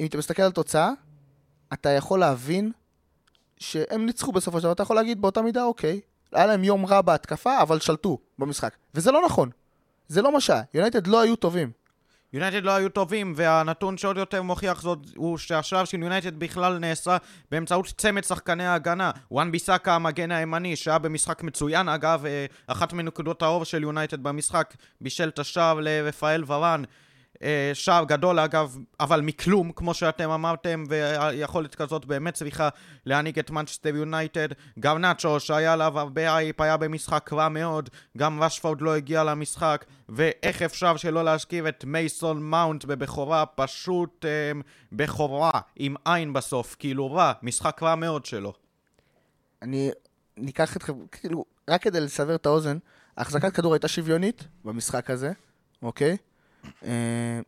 אם אתה מסתכל על תוצאה, אתה יכול להבין שהם ניצחו בסופו של דבר, אתה יכול להגיד באותה מידה, אוקיי, היה להם יום רע בהתקפה, אבל שלטו במשחק. וזה לא נכון. זה לא מה שהיה. יונייטד לא היו טובים. יונייטד לא היו טובים, והנתון שעוד יותר מוכיח זאת הוא שהשער של יונייטד בכלל נעשה באמצעות צמד שחקני ההגנה. וואן ביסאקה המגן הימני, שהיה במשחק מצוין אגב, אה, אחת מנקודות האור של יונייטד במשחק, בישל את השער לרפאל ורן. אה, שער גדול אגב, אבל מכלום, כמו שאתם אמרתם, ויכולת כזאת באמת צריכה להנהיג את מנצ'סטר יונייטד. גם גרנאצ'ו, שהיה עליו הרבה אייפ, היה במשחק רע מאוד, גם רשפורד לא הגיע למשחק, ואיך אפשר שלא להזכיר את מייסון מאונט בבכורה, פשוט אה, בכורה, עם עין בסוף, כאילו רע, משחק רע מאוד שלו. אני ניקח אתכם, כאילו, רק כדי לסבר את האוזן, החזקת כדור הייתה שוויונית במשחק הזה, אוקיי? אה,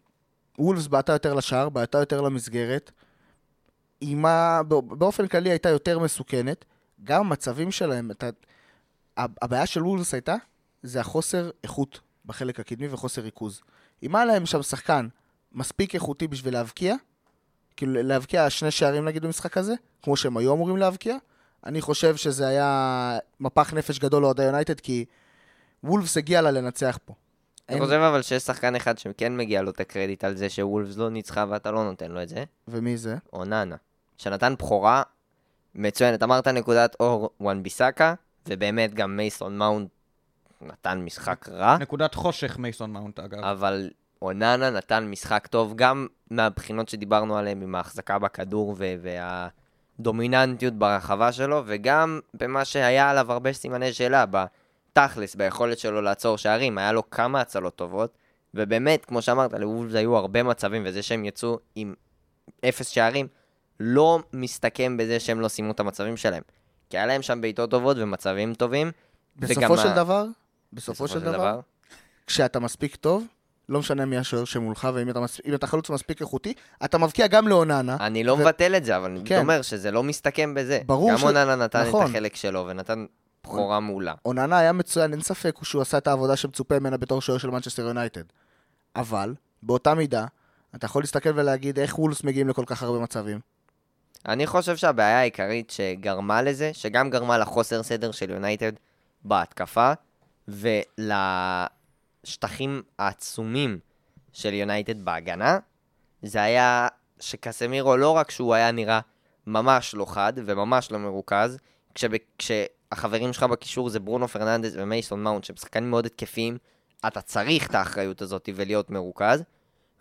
וולפס בעטה יותר לשער, בעטה יותר למסגרת. אימה, באופן כללי הייתה יותר מסוכנת. גם המצבים שלהם, אתה, הבעיה של וולפס הייתה, זה החוסר איכות בחלק הקדמי וחוסר ריכוז. אם היה להם שם שחקן מספיק איכותי בשביל להבקיע, כאילו להבקיע שני שערים נגיד במשחק הזה, כמו שהם היו אמורים להבקיע, אני חושב שזה היה מפח נפש גדול לאוהדי יונייטד, כי וולפס הגיע לה לנצח פה. אני חושב אבל שיש שחקן אחד שכן מגיע לו את הקרדיט על זה שוולפס לא ניצחה ואתה לא נותן לו את זה, ומי זה? אוננה. שנתן בכורה מצוינת. אמרת נקודת אור וואן ביסאקה, ובאמת גם מייסון מאונט נתן משחק רע, נקודת חושך מייסון מאונט אגב. אבל אוננה נתן משחק טוב גם מהבחינות שדיברנו עליהן, עם ההחזקה בכדור ו- והדומיננטיות ברחבה שלו, וגם במה שהיה עליו הרבה סימני שאלה, בתכלס, ביכולת שלו לעצור שערים. היה לו כמה הצלות טובות, ובאמת, כמו שאמרת, לוולפס היו הרבה מצבים, וזה שהם יצאו עם אפס שערים, לא מסתכם בזה שהם לא סיימו את המצבים שלהם. כי היה להם שם בעיטות טובות ומצבים טובים. בסופו של ה- דבר, בסופו של דבר, כשאתה מספיק טוב, לא משנה מי השוער שמולך, ואם אתה, מס... אם אתה חלוץ מספיק איכותי, אתה מבקיע גם לאוננה. אני לא ו- מבטל את זה, אבל אני כן. אומר שזה לא מסתכם בזה. ברור גם ש- אוננה נתן את נכון. החלק שלו, ונתן בכורה מעולה. אוננה היה מצוין, אין ספק שהוא עשה את העבודה שמצופה ממנה בתור שוער של מנצ'סטר יונייטד. אבל, באותה מידה, אתה יכול להסתכל ולהגיד איך וולס מגיעים לכל כך הרבה מצבים. אני חושב שהבעיה העיקרית שגרמה לזה, שגם גרמה לחוסר סדר של יונייטד בהתקפה, ולשטחים העצומים של יונייטד בהגנה, זה היה שקסמירו לא רק שהוא היה נראה ממש לא חד וממש לא מרוכז, כשב- כשהחברים שלך בקישור זה ברונו פרננדס ומייסון מאונט, שהם שחקנים מאוד התקפיים, אתה צריך את האחריות הזאת ולהיות מרוכז,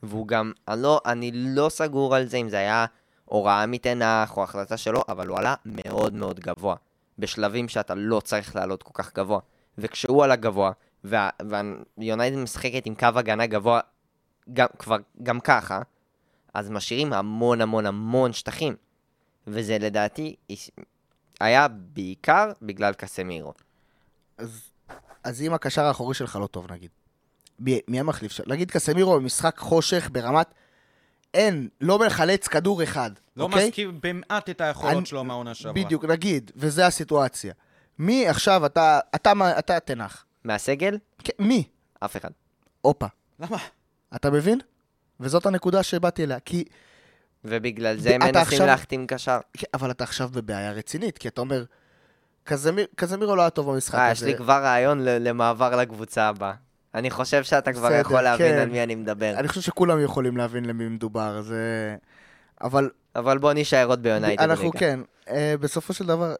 והוא גם, אני לא, אני לא סגור על זה אם זה היה הוראה מתנח או החלטה שלו, אבל הוא עלה מאוד מאוד גבוה, בשלבים שאתה לא צריך לעלות כל כך גבוה. וכשהוא עלה גבוה, וה- ויונייטד משחקת עם קו הגנה גבוה גם, כבר, גם ככה, אז משאירים המון המון המון שטחים. וזה לדעתי היה בעיקר בגלל קסמירו. אז, אז אם הקשר האחורי שלך לא טוב, נגיד. מי, מי המחליף שלך? נגיד קסמירו במשחק חושך ברמת... אין, לא מחלץ כדור אחד, לא אוקיי? מזכיר במעט את היכולות אני- שלו מהעונה שעברה. בדיוק, נגיד, וזה הסיטואציה. מי עכשיו, אתה, אתה, אתה, אתה תנח. מהסגל? כן, מי? אף אחד. הופה. למה? אתה מבין? וזאת הנקודה שבאתי אליה. כי, ובגלל זה הם מנסים עכשיו- להחתים קשר. כן, אבל אתה עכשיו בבעיה רצינית, כי אתה אומר, קזמיר- קזמירו לא היה טוב במשחק אה, יש הזה. לי כבר רעיון למעבר לקבוצה הבאה. אני חושב שאתה כבר בסדר, יכול להבין כן. על מי אני מדבר. אני חושב שכולם יכולים להבין למי מדובר, זה... אבל אבל בוא נישאר עוד ביונייטד רגע. אנחנו כן, אה, בסופו של דבר,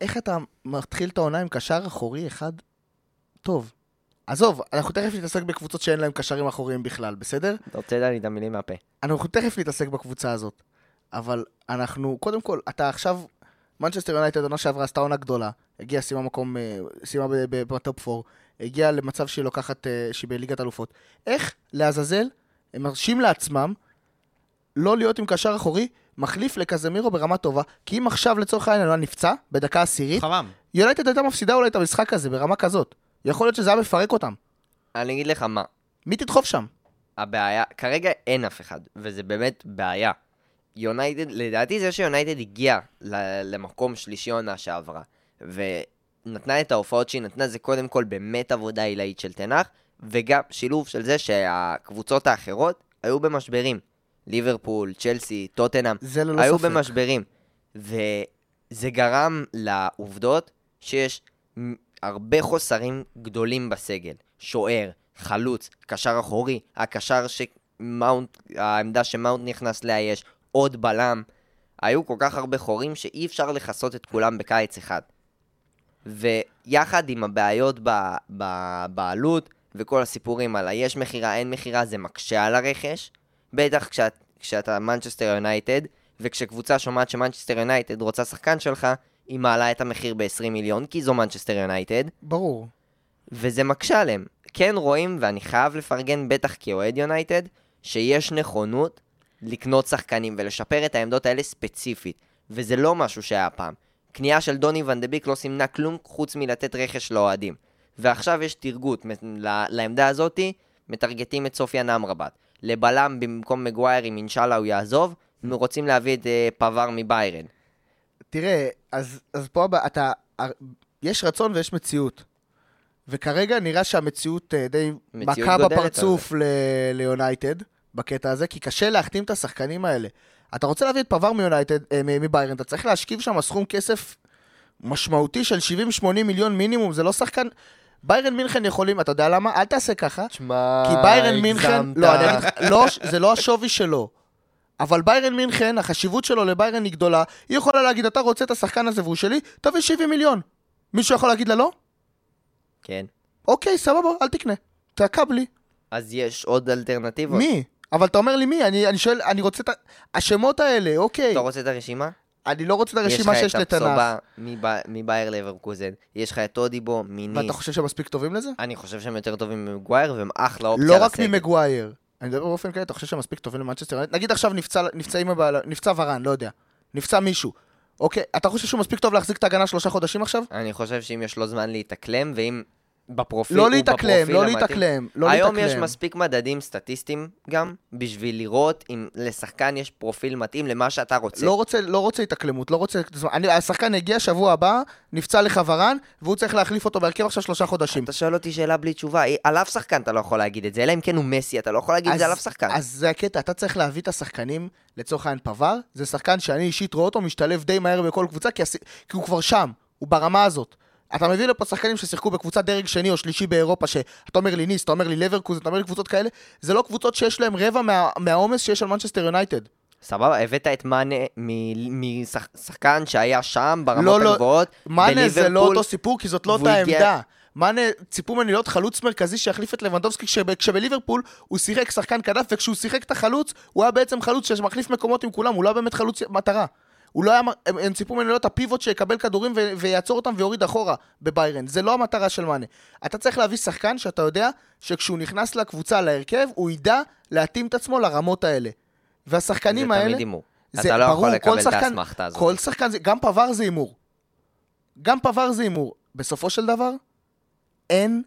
איך אתה מתחיל את העונה עם קשר אחורי אחד טוב? עזוב, אנחנו תכף נתעסק בקבוצות שאין להם קשרים אחוריים בכלל, בסדר? הוצאת לי את המילים מהפה. אנחנו תכף נתעסק בקבוצה הזאת. אבל אנחנו, קודם כל, אתה עכשיו, מנצ'סטר יונייטד עונה שעברה עשתה עונה גדולה, הגיעה, סיימה מקום, אה, סיימה ב- ב- ב top 4, הגיעה למצב שהיא לוקחת, אה, שהיא בליגת אלופות. איך, לעזאזל, הם מרשים לעצמם לא להיות עם קשר אחורי, מחליף לקזמירו ברמה טובה, כי אם עכשיו לצורך העניין הוא נפצע, בדקה עשירית, חרם. יונייטד הייתה מפסידה אולי את המשחק הזה ברמה כזאת. יכול להיות שזה היה מפרק אותם. אני אגיד לך מה, מי תדחוף שם? הבעיה, כרגע אין אף אחד, וזה באמת בעיה. יונייטד, לדעתי זה שיונייטד הגיע למקום שלישי עונה שעברה, ונתנה את ההופעות שהיא נתנה, זה קודם כל באמת עבודה עילאית של תנח, וגם שילוב של זה שהקבוצות האחרות היו במשברים. ליברפול, צ'לסי, טוטנאם, ללא היו ספק. במשברים. וזה גרם לעובדות שיש הרבה חוסרים גדולים בסגל. שוער, חלוץ, קשר אחורי, הקשר שמאונט, העמדה שמאונט נכנס לאייש, עוד בלם. היו כל כך הרבה חורים שאי אפשר לכסות את כולם בקיץ אחד. ויחד עם הבעיות בבעלות וכל הסיפורים על היש מכירה, אין מכירה, זה מקשה על הרכש. בטח כשאת, כשאתה מנצ'סטר יונייטד, וכשקבוצה שומעת שמנצ'סטר יונייטד רוצה שחקן שלך, היא מעלה את המחיר ב-20 מיליון, כי זו מנצ'סטר יונייטד, ברור. וזה מקשה עליהם. כן רואים, ואני חייב לפרגן בטח כאוהד יונייטד, שיש נכונות לקנות שחקנים ולשפר את העמדות האלה ספציפית, וזה לא משהו שהיה פעם. קנייה של דוני ון דה ביק לא סימנה כלום חוץ מלתת רכש לאוהדים. ועכשיו יש תרגות ל- לעמדה הזאתי, מטרגטים את סופיאן אמרבת. לבלם במקום מגווייר, אם אינשאללה הוא יעזוב, רוצים להביא את אה, פבר מביירן. תראה, אז, אז פה הבא, אתה, יש רצון ויש מציאות. וכרגע נראה שהמציאות אה, די מכה בפרצוף ליונייטד, בקטע הזה, כי קשה להחתים את השחקנים האלה. אתה רוצה להביא את פבר מיונייטד, אה, מביירן, אתה צריך להשכיב שם סכום כסף משמעותי של 70-80 מיליון מינימום, זה לא שחקן... ביירן מינכן יכולים, אתה יודע למה? אל תעשה ככה. תשמע, כי ביירן מינכן, הגזמת. לא, אני אגיד לך, לא, זה לא השווי שלו. אבל ביירן מינכן, החשיבות שלו לביירן היא גדולה. היא יכולה להגיד, אתה רוצה את השחקן הזה והוא שלי, תביא 70 מיליון. מישהו יכול להגיד לה לא? כן. אוקיי, סבבה, אל תקנה. תעקב לי. אז יש עוד אלטרנטיבות. מי? אבל אתה אומר לי מי? אני, אני שואל, אני רוצה את ה... השמות האלה, אוקיי. אתה רוצה את הרשימה? אני לא רוצה את הרשימה שיש יש לך את לתנ"ך. מב- מבייר לברקוזן, יש לך את אודיבו מניס. ואתה חושב שהם מספיק טובים לזה? אני חושב שהם יותר טובים ממגווייר והם אחלה אופציה לא רק לסגל. ממגווייר. אני מדבר באופן כללי, אתה חושב שהם מספיק טובים למנצ'סטר? נגיד עכשיו נפצע, נפצעים הבעל... נפצע ורן, לא יודע. נפצע מישהו. אוקיי, אתה חושב שהוא מספיק טוב להחזיק את ההגנה שלושה חודשים עכשיו? אני חושב שאם יש לו זמן להתאקלם, ואם בפרופיל, לא הוא להתאקלם, לא. להתאקלם, לא היום להתאקלם. יש מספיק מדדים סטטיסטיים גם, בשביל לראות אם לשחקן יש פרופיל מתאים למה שאתה רוצה. לא רוצה, לא רוצה התאקלמות, לא רוצה... אני, השחקן הגיע שבוע הבא, נפצע לך ורן, והוא צריך להחליף אותו בהרכב עכשיו שלושה חודשים. אתה שואל אותי שאלה בלי תשובה, על אף שחקן אתה לא יכול להגיד את זה, אלא אם כן הוא מסי, אתה לא יכול להגיד את זה על אף שחקן. אז זה הקטע, אתה צריך להביא את השחקנים, לצורך העניין פבר, זה שחקן שאני אישית רואה אותו משתלב די מהר בכל קבוצה, כי, הס... כי הוא כבר שם, הוא ברמה הזאת. אתה מביא לפה שחקנים ששיחקו בקבוצת דרג שני או שלישי באירופה, שאתה אומר לי ניס, אתה אומר לי לברקוז, אתה אומר לי קבוצות כאלה, זה לא קבוצות שיש להם רבע מה... מהעומס שיש על מנצ'סטר יונייטד. סבבה, הבאת את מאנה משחקן שהיה שם ברמות לא, לא, הגבוהות, מאנה זה לא בליברפול, אותו סיפור, כי זאת לא אותה עמדה. מאנה, ציפו ממני להיות חלוץ מרכזי שיחליף את לבנדובסקי, כשב, כשבליברפול הוא שיחק שחקן כנף, וכשהוא שיחק את החלוץ, הוא היה בעצם חלוץ שמחליף מקומות עם כולם, הוא לא היה באמת חלוץ מטרה. הוא לא היה, הם, הם ציפו ממנו להיות הפיבוט שיקבל כדורים ו, ויעצור אותם ויוריד אחורה בביירן. זה לא המטרה של מאנה. אתה צריך להביא שחקן שאתה יודע שכשהוא נכנס לקבוצה, להרכב, הוא ידע להתאים את עצמו לרמות האלה. והשחקנים זה האלה... תמיד הימור. זה אתה לא ברור, יכול לקבל את שחקן- האסמכתה הזאת. כל שחקן, זה, גם פבר זה הימור. גם פבר זה הימור. בסופו של דבר, אין,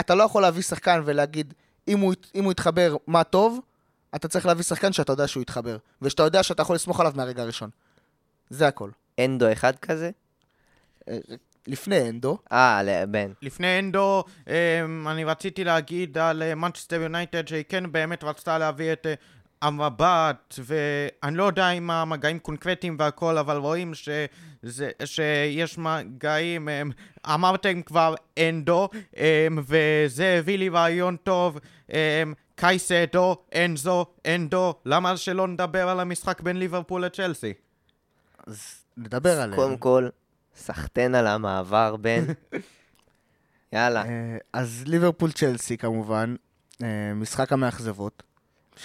אתה לא יכול להביא שחקן ולהגיד, אם הוא, אם הוא יתחבר, מה טוב, אתה צריך להביא שחקן שאתה יודע שהוא יתחבר, ושאתה יודע שאתה יכול לסמוך עליו מהרגע הראשון. זה הכל. אנדו אחד כזה? לפני אנדו. אה, לבן. לפני אנדו, אמ, אני רציתי להגיד על מנצ'סטר יונייטד שהיא כן באמת רצתה להביא את אה, המבט, ואני לא יודע אם המגעים קונקרטיים והכל, אבל רואים שזה, שיש מגעים, אמ, אמרתם כבר אנדו, אמ, וזה הביא לי רעיון טוב. אמ, קייסדו, אנזו, אנדו, למה שלא נדבר על המשחק בין ליברפול לצ'לסי? אז נדבר עליהם. קודם כל, סחטיין על המעבר, בן. יאללה. אה, אז ליברפול צ'לסי כמובן, אה, משחק המאכזבות.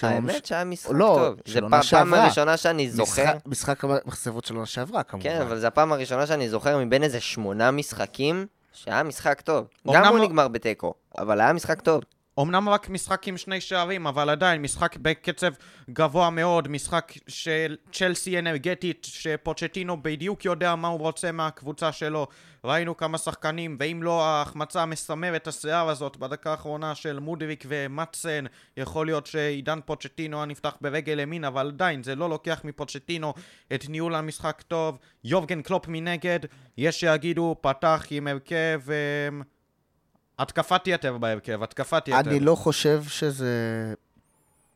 האמת שהיה משחק לא, טוב. של זה פעם. הראשונה שאני זוכר. משחק- המאכזבות של עונה שעברה כמובן. כן, אבל זו הפעם הראשונה שאני זוכר מבין איזה שמונה משחקים שהיה משחק טוב. גם הוא לא- נגמר בתיקו, אבל היה משחק טוב. אמנם רק משחק עם שני שערים, אבל עדיין משחק בקצב גבוה מאוד, משחק של צ'לסי אנרגטית, שפוצ'טינו בדיוק יודע מה הוא רוצה מהקבוצה שלו. ראינו כמה שחקנים, ואם לא ההחמצה המסמרת השיער הזאת בדקה האחרונה של מודריק ומצן, יכול להיות שעידן פוצ'טינו היה נפתח ברגל ימין, אבל עדיין זה לא לוקח מפוצ'טינו את ניהול המשחק טוב. יובגן קלופ מנגד, יש שיגידו פתח עם הרכב... אמ, התקפת יתר בהרכב, התקפת יתר. אני לא חושב שזה...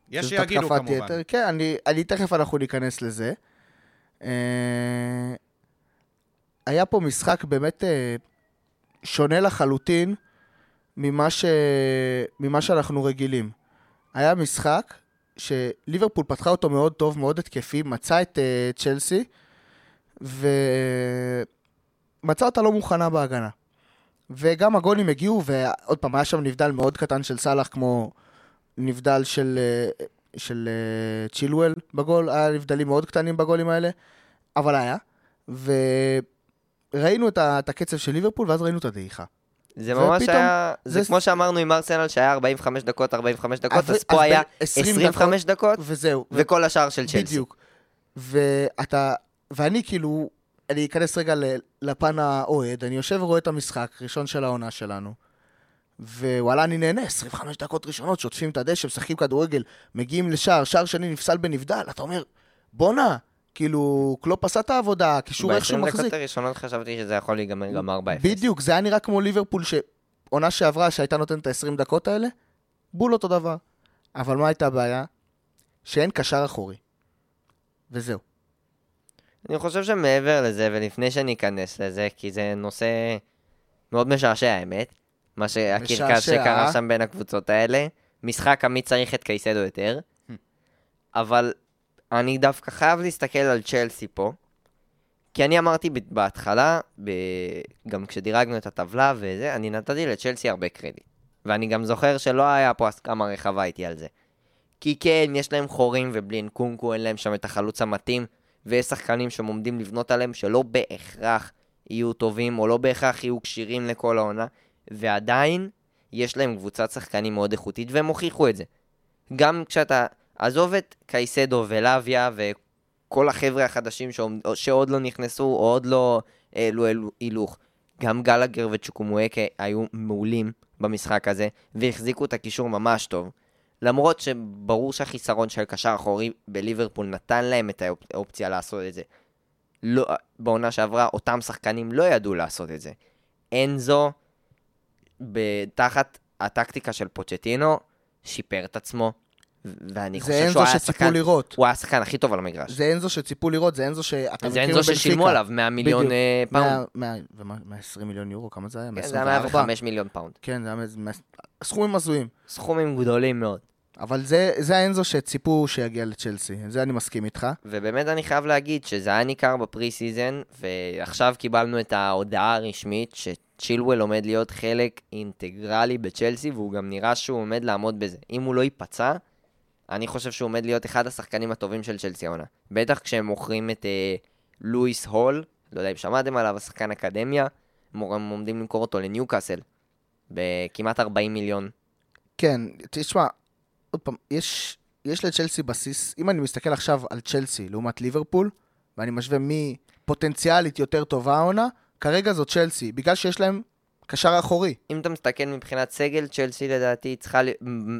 יש שיגידו כמובן. יתר. כן, אני, אני תכף אנחנו ניכנס לזה. אה, היה פה משחק באמת אה, שונה לחלוטין ממה, ש... ממה שאנחנו רגילים. היה משחק שליברפול פתחה אותו מאוד טוב, מאוד התקפי, מצא את אה, צ'לסי, ומצא אותה לא מוכנה בהגנה. וגם הגולים הגיעו, ועוד פעם, היה שם נבדל מאוד קטן של סאלח, כמו נבדל של, אה, של אה, צ'ילואל בגול, היה נבדלים מאוד קטנים בגולים האלה, אבל היה. וראינו את, את הקצב של ליברפול, ואז ראינו את הדעיכה. זה ממש ופתאום- היה... זה זה- כמו שאמרנו עם ארסנל שהיה 45 דקות, 45 דקות, אבל- אז פה היה בין 20 25 דקות, וזהו. וכל השאר של צ'לסי. בדיוק. ואתה, ואני כאילו, אני אכנס רגע לפן האוהד, אני יושב ורואה את המשחק, ראשון של העונה שלנו, ווואלה, אני נהנה, 25 דקות ראשונות, שוטפים את הדשא, משחקים כדורגל, מגיעים לשער, שער שני נפסל בנבדל, אתה אומר, בואנה, כאילו, קלופ עשה את העבודה, קישור איכשהו ב-20 דקות מחזיק. הראשונות חשבתי שזה יכול להיגמר גם 4-0. בדיוק, זה היה נראה כמו ליברפול שעונה שעברה, שהייתה נותנת את ה-20 דקות האלה, בול אותו דבר. אבל מה הייתה הבעיה? שאין קשר אחורי. וזהו. אני חושב שמעבר לזה, ולפני שאני אכנס לזה, כי זה נושא מאוד משעשע, האמת, מה שהקרקס. שקרה שם בין הקבוצות האלה, משחק עמית צריך את קייסדו יותר, אבל אני דווקא חייב להסתכל על צ'לסי פה, כי אני אמרתי בהתחלה, ב... גם כשדירגנו את הטבלה וזה, אני נתתי לצ'לסי הרבה קרדיט. ואני גם זוכר שלא היה פה הסכמה רחבה איתי על זה. כי כן, יש להם חורים ובלי אנקונקו אין להם שם את החלוץ המתאים, ויש שחקנים שהם עומדים לבנות עליהם שלא בהכרח יהיו טובים, או לא בהכרח יהיו כשירים לכל העונה, ועדיין יש להם קבוצת שחקנים מאוד איכותית, והם הוכיחו את זה. גם כשאתה, עזוב את קייסדו ולאביה וכל החבר'ה החדשים שעומד, שעוד לא נכנסו, או עוד לא העלו אלו- הילוך, גם גלגר וצ'וקומואקה היו מעולים במשחק הזה, והחזיקו את הקישור ממש טוב. למרות שברור שהחיסרון של קשר אחורי בליברפול נתן להם את האופ- האופציה לעשות את זה. לא, בעונה שעברה אותם שחקנים לא ידעו לעשות את זה. אנזו, תחת הטקטיקה של פוצ'טינו, שיפר את עצמו, ואני זה חושב אנזו שהוא היה שציפו השחקן, לראות. הוא היה השחקן הכי טוב על המגרש. זה אנזו שציפו לראות, זה אנזו שאתה זה אנזו. ששילמו עליו 100 מיליון. אה, פאונד. 100 100 ומה- 120 מיליון יורו, כמה זה היה? כן, זה היה 124? 105 מיליון פאונד. כן, זה היה סכומים הזויים. סכומים גדולים מאוד. אבל זה, זה האנזו שציפו שיגיע לצ'לסי, זה אני מסכים איתך. ובאמת אני חייב להגיד שזה היה ניכר ב pre season, ועכשיו קיבלנו את ההודעה הרשמית שצ'ילואל עומד להיות חלק אינטגרלי בצ'לסי, והוא גם נראה שהוא עומד לעמוד בזה. אם הוא לא ייפצע, אני חושב שהוא עומד להיות אחד השחקנים הטובים של צ'לסי העונה. בטח כשהם מוכרים את אה, לואיס הול, לא יודע אם שמעתם עליו, השחקן אקדמיה, הם עומדים למכור אותו לניוקאסל, בכמעט 40 מיליון. כן, תשמע, עוד פעם, יש, יש לצ'לסי בסיס, אם אני מסתכל עכשיו על צ'לסי לעומת ליברפול, ואני משווה מי פוטנציאלית יותר טובה העונה, כרגע זו צ'לסי, בגלל שיש להם קשר אחורי. אם אתה מסתכל מבחינת סגל, צ'לסי לדעתי צריכה,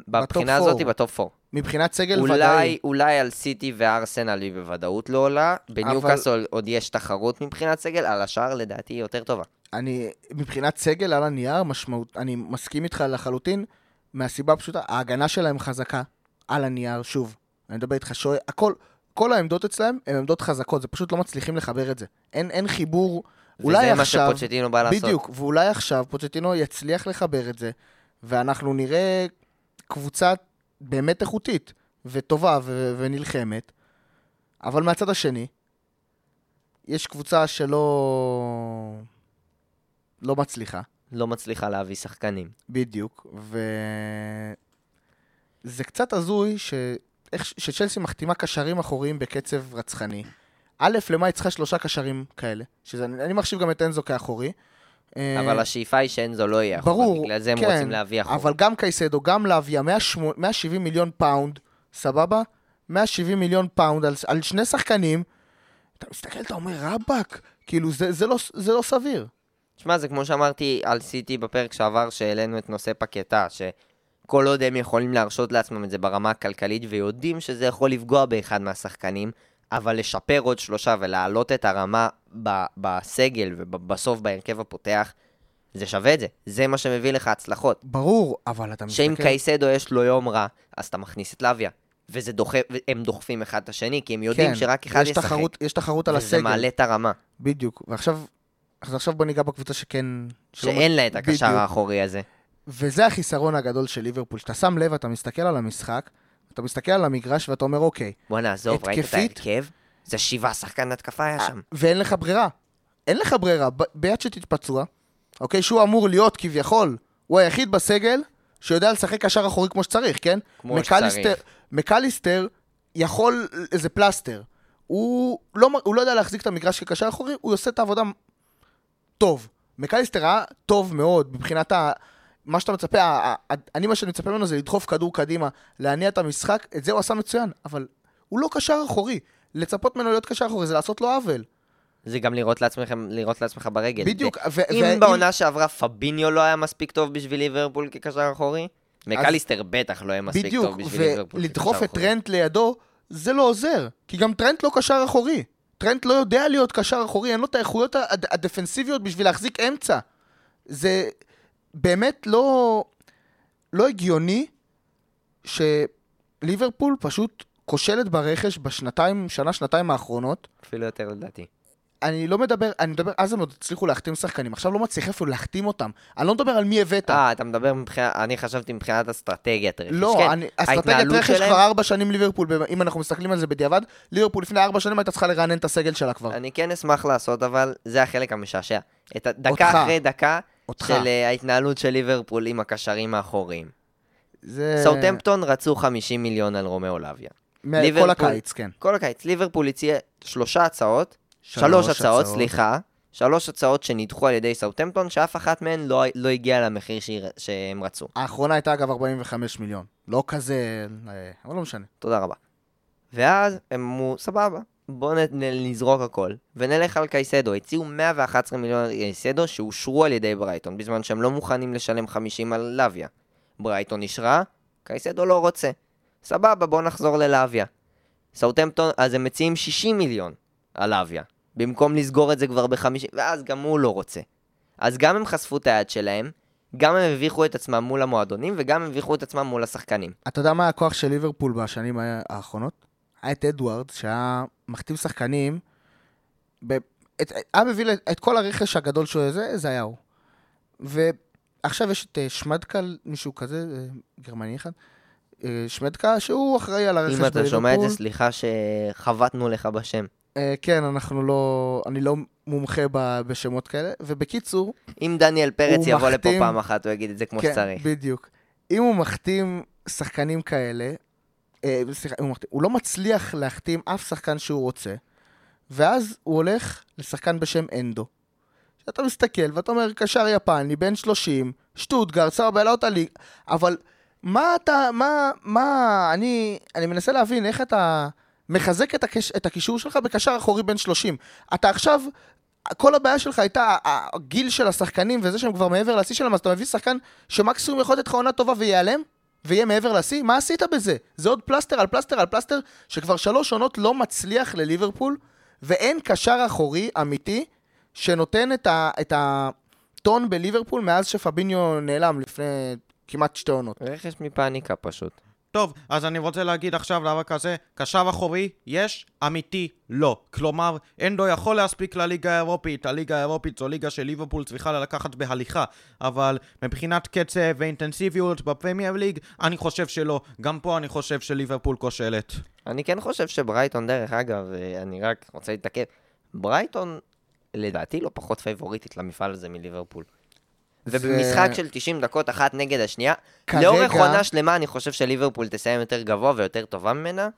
בבחינה. הזאת בטופ 4. מבחינת סגל אולי, ודאי. אולי על סיטי וארסנל היא בוודאות לא עולה, בניוקאסל עוד יש תחרות מבחינת סגל, על השאר לדעתי היא יותר טובה. אני, מבחינת סגל על הנייר, משמעות, אני מסכים איתך לחלוטין, מהסיבה הפשוטה, ההגנה שלהם חזקה, על הנייר, שוב, אני מדבר איתך שוער, הכל, כל העמדות אצלהם הן עמדות חזקות, זה פשוט לא מצליחים לחבר את זה. אין, אין חיבור, אולי וזה מה עכשיו, שפוצ'טינו בא לעשות. בדיוק, ואולי עכשיו פוצ'טינו יצליח לחבר את זה, ואנחנו נראה קבוצה באמת איכותית, וטובה ו- ונלחמת, אבל מהצד השני, יש קבוצה שלא... לא מצליחה. לא מצליחה להביא שחקנים. בדיוק, וזה קצת הזוי ש... שצ'לסי מחתימה קשרים אחוריים בקצב רצחני. א', למה היא צריכה שלושה קשרים כאלה? שזה... אני מחשיב גם את אנזו כאחורי. אה, אבל השאיפה היא שאנזו לא יהיה אחורה, ברור, בגלל זה הם כן, רוצים להביא אחורה. אבל גם קייסדו, גם להביא 170 מיליון פאונד, סבבה? 170 מיליון פאונד על, על שני שחקנים, אתה מסתכל, אתה אומר, רבאק, כאילו, זה, זה, לא, זה לא סביר. שמע, זה כמו שאמרתי על סיטי בפרק שעבר, שהעלינו את נושא פאקטה, שכל עוד הם יכולים להרשות לעצמם את זה ברמה הכלכלית, ויודעים שזה יכול לפגוע באחד מהשחקנים, אבל לשפר עוד שלושה ולהעלות את הרמה ב- בסגל ובסוף בהרכב הפותח, זה שווה את זה. זה מה שמביא לך הצלחות. ברור, אבל אתה מסתכל... שאם קייסדו יש לו יום רע, אז אתה מכניס את לוויה. וזה דוחף, הם דוחפים אחד את השני, כי הם יודעים כן, שרק אחד יש ישחק. תחרות, יש תחרות על וזה הסגל. מעלה את הרמה. בדיוק. ועכשיו, אז עכשיו בוא ניגע בקבוצה שכן... שאין לה את בדיוק. הקשר האחורי הזה. וזה החיסרון הגדול של ליברפול. שאתה שם לב, אתה מסתכל על המשחק, אתה מסתכל על המגרש ואתה אומר, אוקיי, בוא נעזוב, ראית את? ההרכב? זה שבעה שחקן התקפה היה שם. ואין לך ברירה. אין לך ברירה. ב- ביד שתתפצוע, אוקיי, שהוא אמור להיות כביכול, הוא היחיד בסגל שיודע לשחק קשר אחורי כמו שצריך, כן? כמו מקליסטר- שצריך. מקליסטר יכול, איזה פלסטר. הוא לא, הוא לא יודע להחזיק את המגרש כקשר אחורי, הוא עושה את העבודה טוב. מקליסטר היה טוב מאוד מבחינת ה... מה שאתה מצפה, אני מה שאני מצפה ממנו זה לדחוף כדור קדימה, להניע את המשחק, את זה הוא עשה מצוין, אבל הוא לא קשר אחורי. לצפות ממנו להיות קשר אחורי זה לעשות לו עוול. זה גם לראות לעצמכם, לראות לעצמך ברגל. בדיוק, ו- אם ואם- בעונה שעברה פביניו לא היה מספיק טוב בשביל ליברפול כקשר אחורי, מקליסטר בטח לא היה מספיק בדיוק, טוב בשביל ליברפול ולדחוף כקשר את אחורי. טרנט לידו, זה לא עוזר. כי גם טרנט לא קשר אחורי. טרנט לא יודע להיות קשר אחורי, אין לו את האיכויות הד- הדפנסיביות בשביל להחזיק אמצע. זה באמת לא, לא הגיוני שליברפול פשוט כושלת ברכש בשנתיים, שנה, שנתיים האחרונות. אפילו יותר לדעתי. אני לא מדבר, אני מדבר, אז הם עוד הצליחו להחתים שחקנים, עכשיו לא מצליח אפילו להחתים אותם. אני לא מדבר על מי הבאת. אה, אתה מדבר מבחינת, אני חשבתי מבחינת אסטרטגיית רכש. לא, כן, אני, אסטרטגיית רכש שלהם- כבר ארבע שנים ליברפול, אם אנחנו מסתכלים על זה בדיעבד, ליברפול לפני ארבע שנים הייתה צריכה לרענן את הסגל שלה כבר. אני כן אשמח לעשות, אבל זה החלק המשעשע. את הדקה אותך. אחרי דקה אותך. של אה, ההתנהלות של ליברפול עם הקשרים האחוריים. זה... סאוטמפטון רצו 50 מיליון על רומאו לאביה. מה- ליברפול- כל הקיץ, כן. כל הקיץ, ליברפול הציע שלושה הצעות, שלוש הצעות, סליחה, שלוש הצעות שנדחו על ידי סאוטמפטון, שאף אחת מהן לא, לא הגיעה למחיר שהיא- שהם רצו. האחרונה הייתה אגב 45 מיליון. לא כזה... אה, אבל לא משנה. תודה רבה. ואז הם אמרו, סבבה, בואו נזרוק הכל, ונלך על קייסדו. הציעו 111 מיליון קייסדו שאושרו על ידי ברייטון, בזמן שהם לא מוכנים לשלם 50 על לוויה. ברייטון אישרה, קייסדו לא רוצה. סבבה, בואו נחזור ללוויה. סאוטמפטון, אז הם מציעים 60 מיליון על לוויה, במקום לסגור את זה כבר ב-50, ואז גם הוא לא רוצה. אז גם הם חשפו את היד שלהם, גם הם הביכו את עצמם מול המועדונים, וגם הם הביכו את עצמם מול השחקנים. אתה יודע מה הכוח של ליברפול בשנים האחרונות? היה את אדוארד, שהיה מחתים שחקנים, ב... את... היה מביא את כל הרכש הגדול שהוא זה, זה היה הוא. ועכשיו יש את אה, שמדקה, מישהו כזה, אה, גרמני אחד, אה, שמדקה, שהוא אחראי על הרכש אם בליברפול. אתה שומע את זה, סליחה שחבטנו לך בשם. כן, אנחנו לא... אני לא מומחה ב... בשמות כאלה. ובקיצור, אם דניאל פרץ יבוא לפה פעם אחת, הוא יגיד את זה כמו כן, שצריך. בדיוק. אם הוא מחתים שחקנים כאלה, סליחה, אם הוא, הוא לא מצליח להחתים אף שחקן שהוא רוצה, ואז הוא הולך לשחקן בשם אנדו. שאתה מסתכל ואתה אומר, קשר יפני, בן 30, שטוטגרד, סבבה, העלה אותה ליג, אבל מה אתה, מה, מה, אני, אני מנסה להבין איך אתה מחזק את, הקש, את הקישור שלך בקשר אחורי בן 30. אתה עכשיו, כל הבעיה שלך הייתה הגיל של השחקנים וזה שהם כבר מעבר לשיא שלהם, אז אתה מביא שחקן שמקסימום יכול לתת לך עונה טובה וייעלם, ויהיה מעבר לשיא? מה עשית בזה? זה עוד פלסטר על פלסטר על פלסטר, שכבר שלוש עונות לא מצליח לליברפול, ואין קשר אחורי אמיתי שנותן את, ה, את הטון בליברפול מאז שפביניו נעלם לפני כמעט שתי עונות. רכש מפאניקה פשוט. טוב, אז אני רוצה להגיד עכשיו דבר כזה, קשר אחורי, יש, אמיתי, לא. כלומר, אנדו יכול להספיק לליגה האירופית, הליגה האירופית זו ליגה שליברפול צריכה לקחת בהליכה, אבל מבחינת קצב ואינטנסיביות בפרמייר ליג, אני חושב שלא. גם פה אני חושב שליברפול כושלת. אני כן חושב שברייטון, דרך אגב, אני רק רוצה להתעכב, ברייטון, לדעתי, לא פחות פייבוריטית למפעל הזה מליברפול. ובמשחק של 90 דקות אחת נגד השנייה. לאורך עונה שלמה אני חושב שליברפול תסיים יותר גבוה ויותר טובה ממנה.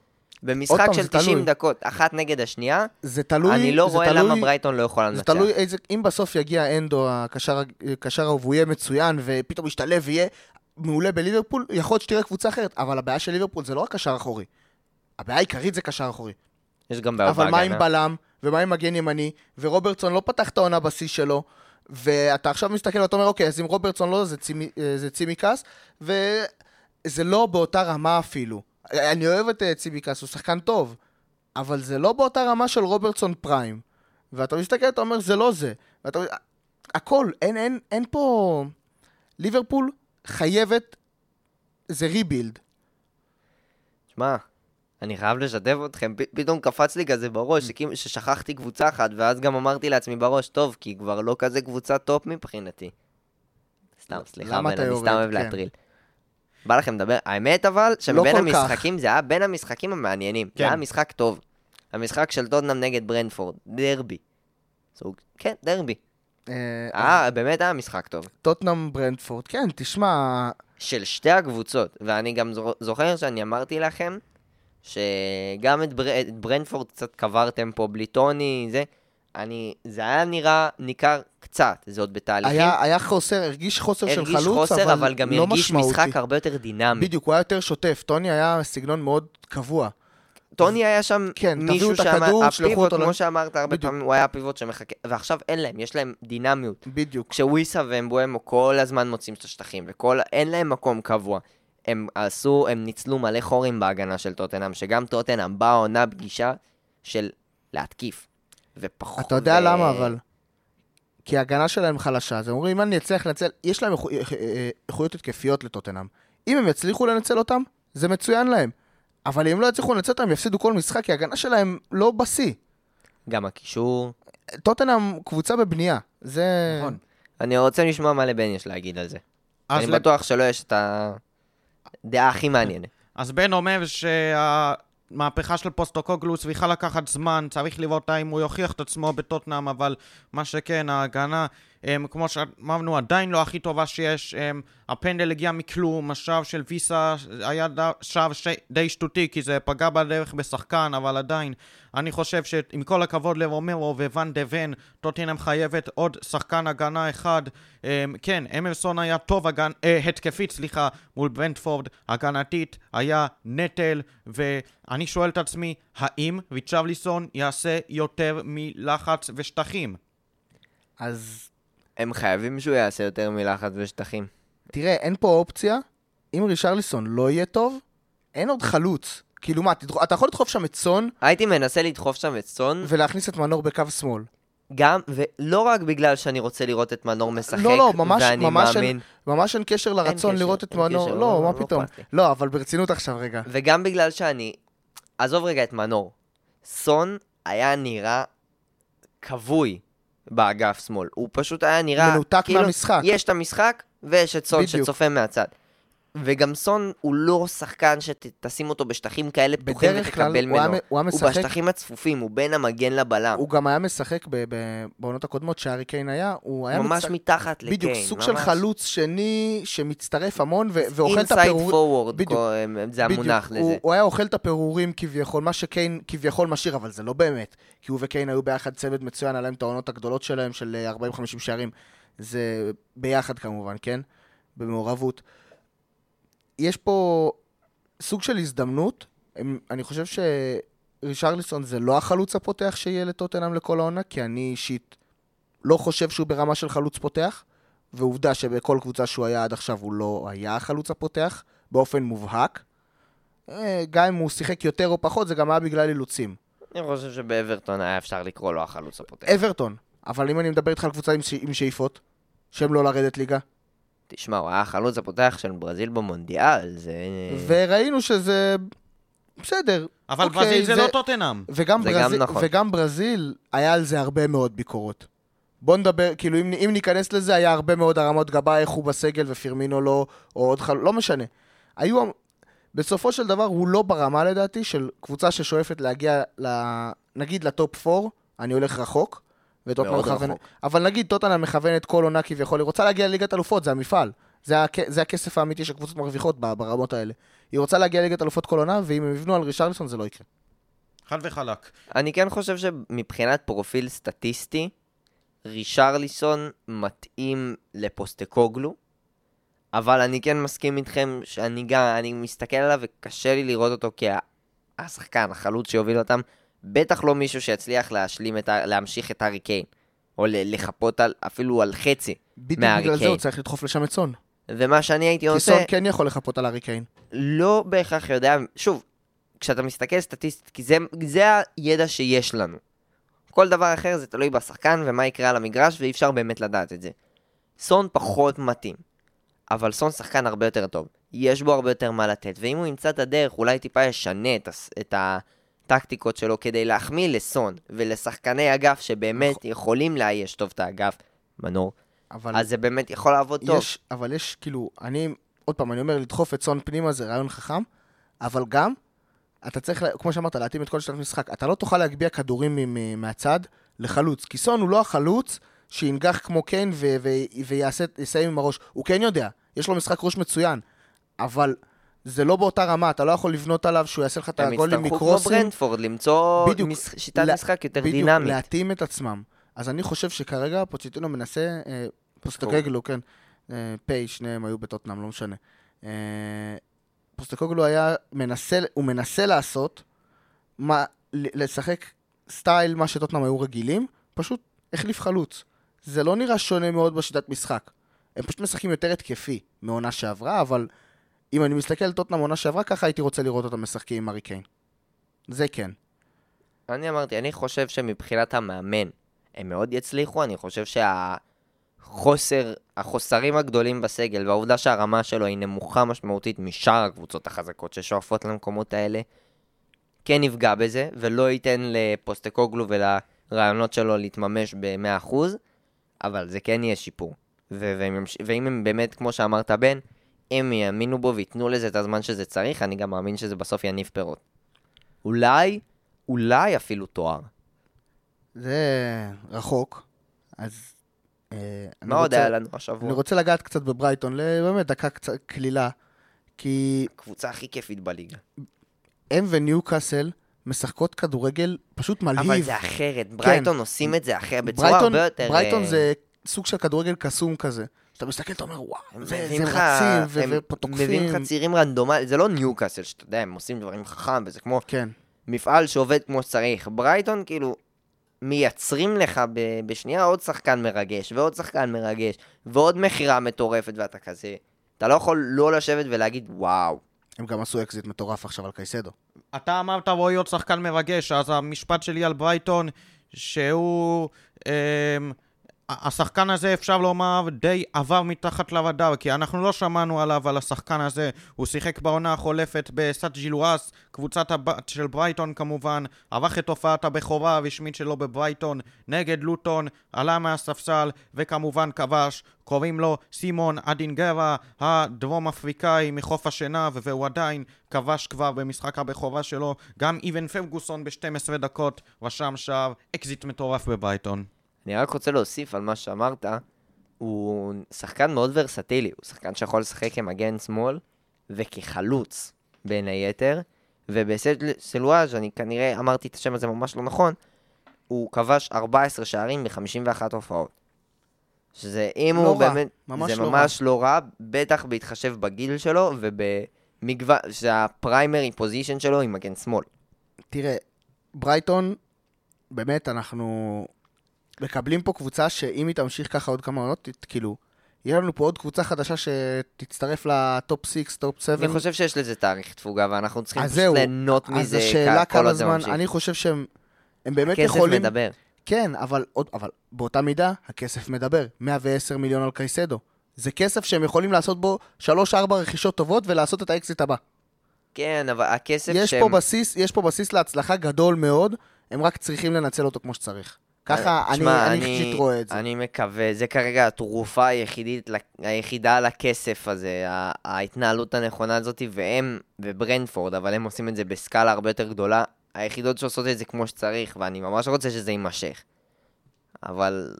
במשחק של 90 תלוי. דקות, אחת נגד השנייה, זה תלוי, אני לא רואה תלוי, למה ברייטון לא יכולה לנצח. זה תלוי איזה, אם בסוף יגיע אנדו, הקשר ההוא, והוא יהיה מצוין, ופתאום ישתלב ויהיה מעולה בליברפול, יכול להיות שתראה קבוצה אחרת, אבל הבעיה של ליברפול זה לא רק קשר אחורי. הבעיה העיקרית זה קשר אחורי. יש גם בעיה בהגנה. אבל מה עם בלם, ומה עם מגן ימני, ורוברטסון לא פתח את העונה בשיא שלו, ואתה עכשיו מסתכל ואתה אומר, אוקיי, אז אם רוברטסון לא, זה, צימי, אה, זה צימקס, וזה לא באותה רמה אפילו. אני אוהב את אה, צימקס, הוא שחקן טוב, אבל זה לא באותה רמה של רוברטסון prime. ואתה מסתכל, אתה אומר, זה לא זה. ואתה... הכל, אין, אין, אין פה... ליברפול חייבת, זה rebuild. שמע, אני חייב לשתף אתכם, פ- פתאום קפץ לי כזה בראש, mm. ששכחתי קבוצה אחת, ואז גם אמרתי לעצמי בראש, טוב, כי כבר לא כזה קבוצה top מבחינתי. סתם, סליחה, בן, אני סתם אוהב כן. להטריל. בא לכם לדבר, האמת אבל, לא המשחקים, כך. זה היה בין המשחקים המעניינים. כן. זה היה משחק טוב. המשחק של טודנאם נגד ברנפורד, דרבי. סוג, כן, דרבי. אה, אה, באמת היה משחק טוב. טוטנאם ברנדפורד, כן, תשמע... של שתי הקבוצות, ואני גם זוכר שאני אמרתי לכם שגם את, בר... את ברנפורד קצת קברתם פה בלי טוני, זה, אני, זה היה נראה ניכר קצת, זה עוד בתהליכים. היה, היה חוסר, הרגיש חוסר הרגיש של חלוץ, חוסר, אבל, אבל גם לא הרגיש משמעותי. משחק הרבה יותר דינמי. בדיוק, הוא היה יותר שוטף. טוני היה סגנון מאוד קבוע. טוני היה שם כן, מישהו שם, הפיבוט, כמו שאמרת הרבה בדיוק. פעמים, הוא היה הפיבוט שמחכה, ועכשיו אין להם, יש להם דינמיות. בדיוק. כשוויסה ואמבואמו כל הזמן מוצאים את השטחים, ואין להם מקום קבוע. הם עשו, הם ניצלו מלא חורים בהגנה של טוטנאם, שגם טוטנאם באה עונה פגישה של להתקיף. ופחות... אתה יודע ו... למה אבל? כי ההגנה שלהם חלשה, אז הם אומרים, אם אני אצליח לנצל, יש להם אה, אה, איכויות התקפיות לטוטנאם. אם הם יצליחו לנצל אותם, זה מצוין להם. אבל אם לא יצליחו לנצל אותם, יפסידו כל משחק, כי ההגנה שלהם לא בשיא. גם הקישור... טוטנאם קבוצה בבנייה, זה... נכון. אני רוצה לשמוע מה לבן יש להגיד על זה. אני לב... בטוח שלא יש את הדעה הכי מעניינת. אז בן אומר שהמהפכה של פוסטוקוגלו צריכה לקחת זמן, צריך לראות האם הוא יוכיח את עצמו בטוטנאם, אבל מה שכן, ההגנה כמו שאמרנו, עדיין לא הכי טובה שיש. הם, הפנדל הגיע מכלום, השער של ויסה היה שער. די שטותי, כי זה פגע בדרך בשחקן, אבל עדיין, אני חושב שעם כל הכבוד לרומרו וואן דה ון, טוטינם חייבת עוד שחקן הגנה אחד. הם, כן, אמרסון היה טוב הגנ... אה, התקפית, סליחה, מול ברנדפורד, הגנתית היה נטל, ואני שואל את עצמי, האם ריצ'רליסון יעשה יותר מלחץ ושטחים? אז הם חייבים שהוא יעשה יותר מלחץ ושטחים. תראה, אין פה אופציה, אם רישרליסון לא יהיה טוב, אין עוד חלוץ. כאילו מה, תדח... אתה יכול לדחוף שם את סון? הייתי מנסה לדחוף שם את סון. ולהכניס את מנור בקו שמאל. גם, ולא רק בגלל שאני רוצה לראות את מנור משחק, לא, לא, ממש, ואני ממש מאמין... אין, ממש אין קשר לרצון אין לראות קשר, את מנור, קשר, לא, לא, מה לא פתאום. לא, לא, אבל ברצינות עכשיו רגע. וגם בגלל שאני... עזוב רגע את מנור. סון היה נראה כבוי באגף שמאל. הוא פשוט היה נראה... מנותק כאילו, מהמשחק. יש את המשחק, ויש את סון בדיוק. שצופה מהצד. וגם סון הוא לא שחקן שתשים אותו בשטחים כאלה פתוחים ותקבל ממנו. הוא, הוא, משחק... הוא בשטחים הצפופים, הוא בין המגן לבלם. הוא גם היה משחק בעונות הקודמות שהארי קיין היה, הוא היה ממש מצ... מתחת לקיין. בדיוק, סוג ממש... של חלוץ שני שמצטרף המון ו- ואוכל את הפירורים. אינסייד פורוורד, זה המונח בדיוק. לזה. הוא, הוא היה אוכל את הפירורים כביכול, מה שקיין כביכול משאיר, אבל זה לא באמת. כי הוא וקיין היו ביחד צוות מצוין, עליהם את העונות הגדולות שלהם, של 40-50 שערים. זה ביחד כמובן, כן? במעורבות. יש פה סוג של הזדמנות. אני חושב שרישרליסון זה לא החלוץ הפותח שיהיה לטוטנאם לכל העונה, כי אני אישית לא חושב שהוא ברמה של חלוץ פותח, ועובדה שבכל קבוצה שהוא היה עד עכשיו הוא לא היה החלוץ הפותח, באופן מובהק. אה, גם אם הוא שיחק יותר או פחות, זה גם היה בגלל אילוצים. אני חושב שבאברטון היה אפשר לקרוא לו החלוץ הפותח. אברטון, אבל אם אני מדבר איתך על קבוצה עם, ש... עם שאיפות, שהם לא לרדת ליגה, תשמע, הוא היה החלוץ הפותח של ברזיל במונדיאל, זה... וראינו שזה בסדר. אבל אוקיי, ברזיל זה זה- לא טוטנאם. וגם, זה גם ברזיל, נכון. וגם ברזיל, היה על זה הרבה מאוד ביקורות. בוא נדבר, כאילו, אם, אם ניכנס לזה, היה הרבה מאוד הרמות גבה, איך הוא בסגל ופירמינו לא, או עוד חל... לא משנה. היו... בסופו של דבר, הוא לא ברמה, לדעתי, של קבוצה ששואפת להגיע, ל... נגיד, לטופ 4, אני הולך רחוק, וטוטנאם. רחוק. אבל נגיד, טוטנאם מכוונת כל עונה כביכול, היא רוצה להגיע לליגת אלופות, זה המפעל. זה, הכ... זה הכסף האמיתי שקבוצות מרוויחות ברמות האלה. היא רוצה להגיע לליגת אלופות כל עונה, ואם הם יבנו על רישרליסון זה לא יקרה. חד וחלק. אני כן חושב שמבחינת פרופיל סטטיסטי, רישרליסון מתאים לפוסטקוגלו, אבל אני כן מסכים איתכם שאני גם, אני מסתכל עליו וקשה לי לראות אותו כהשחקן, החלוץ שיוביל אותם, בטח לא מישהו שיצליח להשלים את ה... להמשיך את הארי קיין, או לחפות על, אפילו על חצי בדיוק מהארי בגלל זה קיין. הוא צריך לדחוף לשם את סון. ומה שאני הייתי כי עושה... סון כן יכול לחפות על הארי קיין. לא בהכרח יודע, שוב, כשאתה מסתכל סטטיסטית, כי זה, זה הידע שיש לנו. כל דבר אחר זה תלוי בשחקן ומה יקרה על המגרש, ואי אפשר באמת לדעת את זה. סון פחות מתאים, אבל סון שחקן הרבה יותר טוב. יש בו הרבה יותר מה לתת, ואם הוא ימצא את הדרך, אולי טיפה ישנה את, הס- את הטקטיקות שלו כדי להחמיא לסון ולשחקני אגף שבאמת יכולים לאייש טוב את האגף, מנור, אבל אז זה באמת יכול לעבוד טוב. יש, אבל יש, כאילו, אני, עוד פעם, אני אומר, לדחוף את סון פנימה זה רעיון חכם, אבל גם, אתה צריך, כמו שאמרת, להתאים את כל שיטת המשחק. אתה לא תוכל להגביה כדורים מהצד לחלוץ, כי סון הוא לא החלוץ שינגח כמו קיין ו- ו- ויעשה, יסיים עם הראש. הוא כן יודע, יש לו משחק ראש מצוין, אבל זה לא באותה רמה, אתה לא יכול לבנות עליו שהוא יעשה לך את הם הגולים יצטרכו כמו מקרוסים. ברנדפורד למצוא בדיוק. מש... שיטת לה- משחק יותר בדיוק, דינמית. להתאים את עצמם. אז אני חושב שכרגע פוצ'טינו מנסה, אה, פוסטקוגלו, כן, אה, פיי, שניהם היו בטוטנאם, לא משנה. אה, פוסטקוגלו היה מנסה, הוא מנסה לעשות, מה, לשחק סטייל מה שטוטנאם היו רגילים, פשוט החליף חלוץ. זה לא נראה שונה מאוד בשיטת משחק. הם פשוט משחקים יותר התקפי מעונה שעברה, אבל אם אני מסתכל על טוטנאם עונה שעברה, ככה הייתי רוצה לראות אותם משחקים עם ארי קיין. זה כן. אני אמרתי, אני חושב שמבחינת המאמן, הם מאוד יצליחו, אני חושב שהחוסר, החוסרים הגדולים בסגל, והעובדה שהרמה שלו היא נמוכה משמעותית משאר הקבוצות החזקות ששואפות למקומות האלה, כן יפגע בזה, ולא ייתן לפוסטקוגלו ולרעיונות שלו להתממש ב-100%, אבל זה כן יהיה שיפור. ו- ואם הם באמת, כמו שאמרת, בן, הם יאמינו בו וייתנו לזה את הזמן שזה צריך, אני גם מאמין שזה בסוף יניב פירות. אולי, אולי אפילו תואר. זה רחוק, אז... אה, אני מה עוד היה לנו אני השבוע? רוצה לגעת קצת בברייטון, באמת דקה קצת קלילה, כי הקבוצה הכי כיפית בליגה. הם וניוקאסל משחקות כדורגל פשוט מלהיב. אבל זה אחרת, ברייטון עושים את זה אחרת, בצורה כן. ברייטון- הרבה יותר... ברייטון אה, זה סוג של כדורגל קסום כזה. שאתה מסתכל, אתה אומר, וואו, זה זה לך- רצים ו- הם ותוקפים. מביאים לך צירים רנדומליים, זה לא ניוקאסל, שאתה יודע, הם עושים דברים חכם, וזה כמו כן. מפעל שעובד כמו שצריך. ברייטון כאילו מייצרים לך ב- בשנייה עוד שחקן מרגש, ועוד שחקן מרגש, ועוד מכירה מטורפת, ואתה כזה... אתה לא יכול לא לשבת ולהגיד, וואו. הם גם עשו אקזיט מטורף עכשיו על קייסדו. אתה אמרת רועי עוד שחקן מרגש, אז המשפט שלי על ברייטון, שהוא... אמ, ה- השחקן הזה, אפשר לומר, די עבר מתחת לרדאר, כי אנחנו לא שמענו עליו, על השחקן הזה. הוא שיחק בעונה החולפת בסנט ז'ילואז, קבוצת הבת של ברייטון כמובן, ערך את הופעת הבכורה הרשמית שלו בברייטון נגד לוטון, עלה מהספסל, וכמובן כבש. קוראים לו סימון אדינגרה, הדרום אפריקאי מחוף השנהב, והוא עדיין כבש כבר במשחק הבכורה שלו. גם אוון פרגוסון ב-12 דקות רשם שער, אקזיט מטורף בברייטון. אני רק רוצה להוסיף על מה שאמרת, הוא שחקן מאוד ורסטילי, הוא שחקן שיכול לשחק כמגן שמאל וכחלוץ, בין היתר, ובסלואז' אני כנראה אמרתי את השם הזה ממש לא נכון, הוא כבש 14 שערים ב-51 הופעות. שזה, אם לא הוא רע, באמת, ממש זה לא ממש לא רע, בטח בהתחשב בגיל שלו ובמגוון, שהפריימרי פוזיישן שלו היא מגן שמאל. תראה, ברייטון, באמת, אנחנו... מקבלים פה קבוצה שאם היא תמשיך ככה עוד כמה עונות, כאילו, יהיה לנו פה עוד קבוצה חדשה שתצטרף לטופ 6, טופ 7. אני חושב שיש לזה תאריך תפוגה, ואנחנו צריכים אז פשוט זהו, ליהנות אז מזה השאלה כ- כל כמה זמן. אני חושב שהם הם באמת הכסף יכולים... מדבר. כן, אבל, עוד, אבל באותה מידה, הכסף מדבר. 110 מיליון על קייסדו. זה כסף שהם יכולים לעשות בו 3-4 רכישות טובות ולעשות את האקזיט הבא. כן, אבל הכסף יש שהם... פה, בסיס, יש פה בסיס להצלחה גדול מאוד, הם רק צריכים לנצל אותו כמו שצריך. ככה אני, תשמע, אני אישית רואה את זה. אני מקווה, זה כרגע התרופה היחידית, היחידה לכסף הזה, ההתנהלות הנכונה הזאת, והם, וברנטפורד, אבל הם עושים את זה בסקאלה הרבה יותר גדולה, היחידות שעושות את זה כמו שצריך, ואני ממש רוצה שזה יימשך. אבל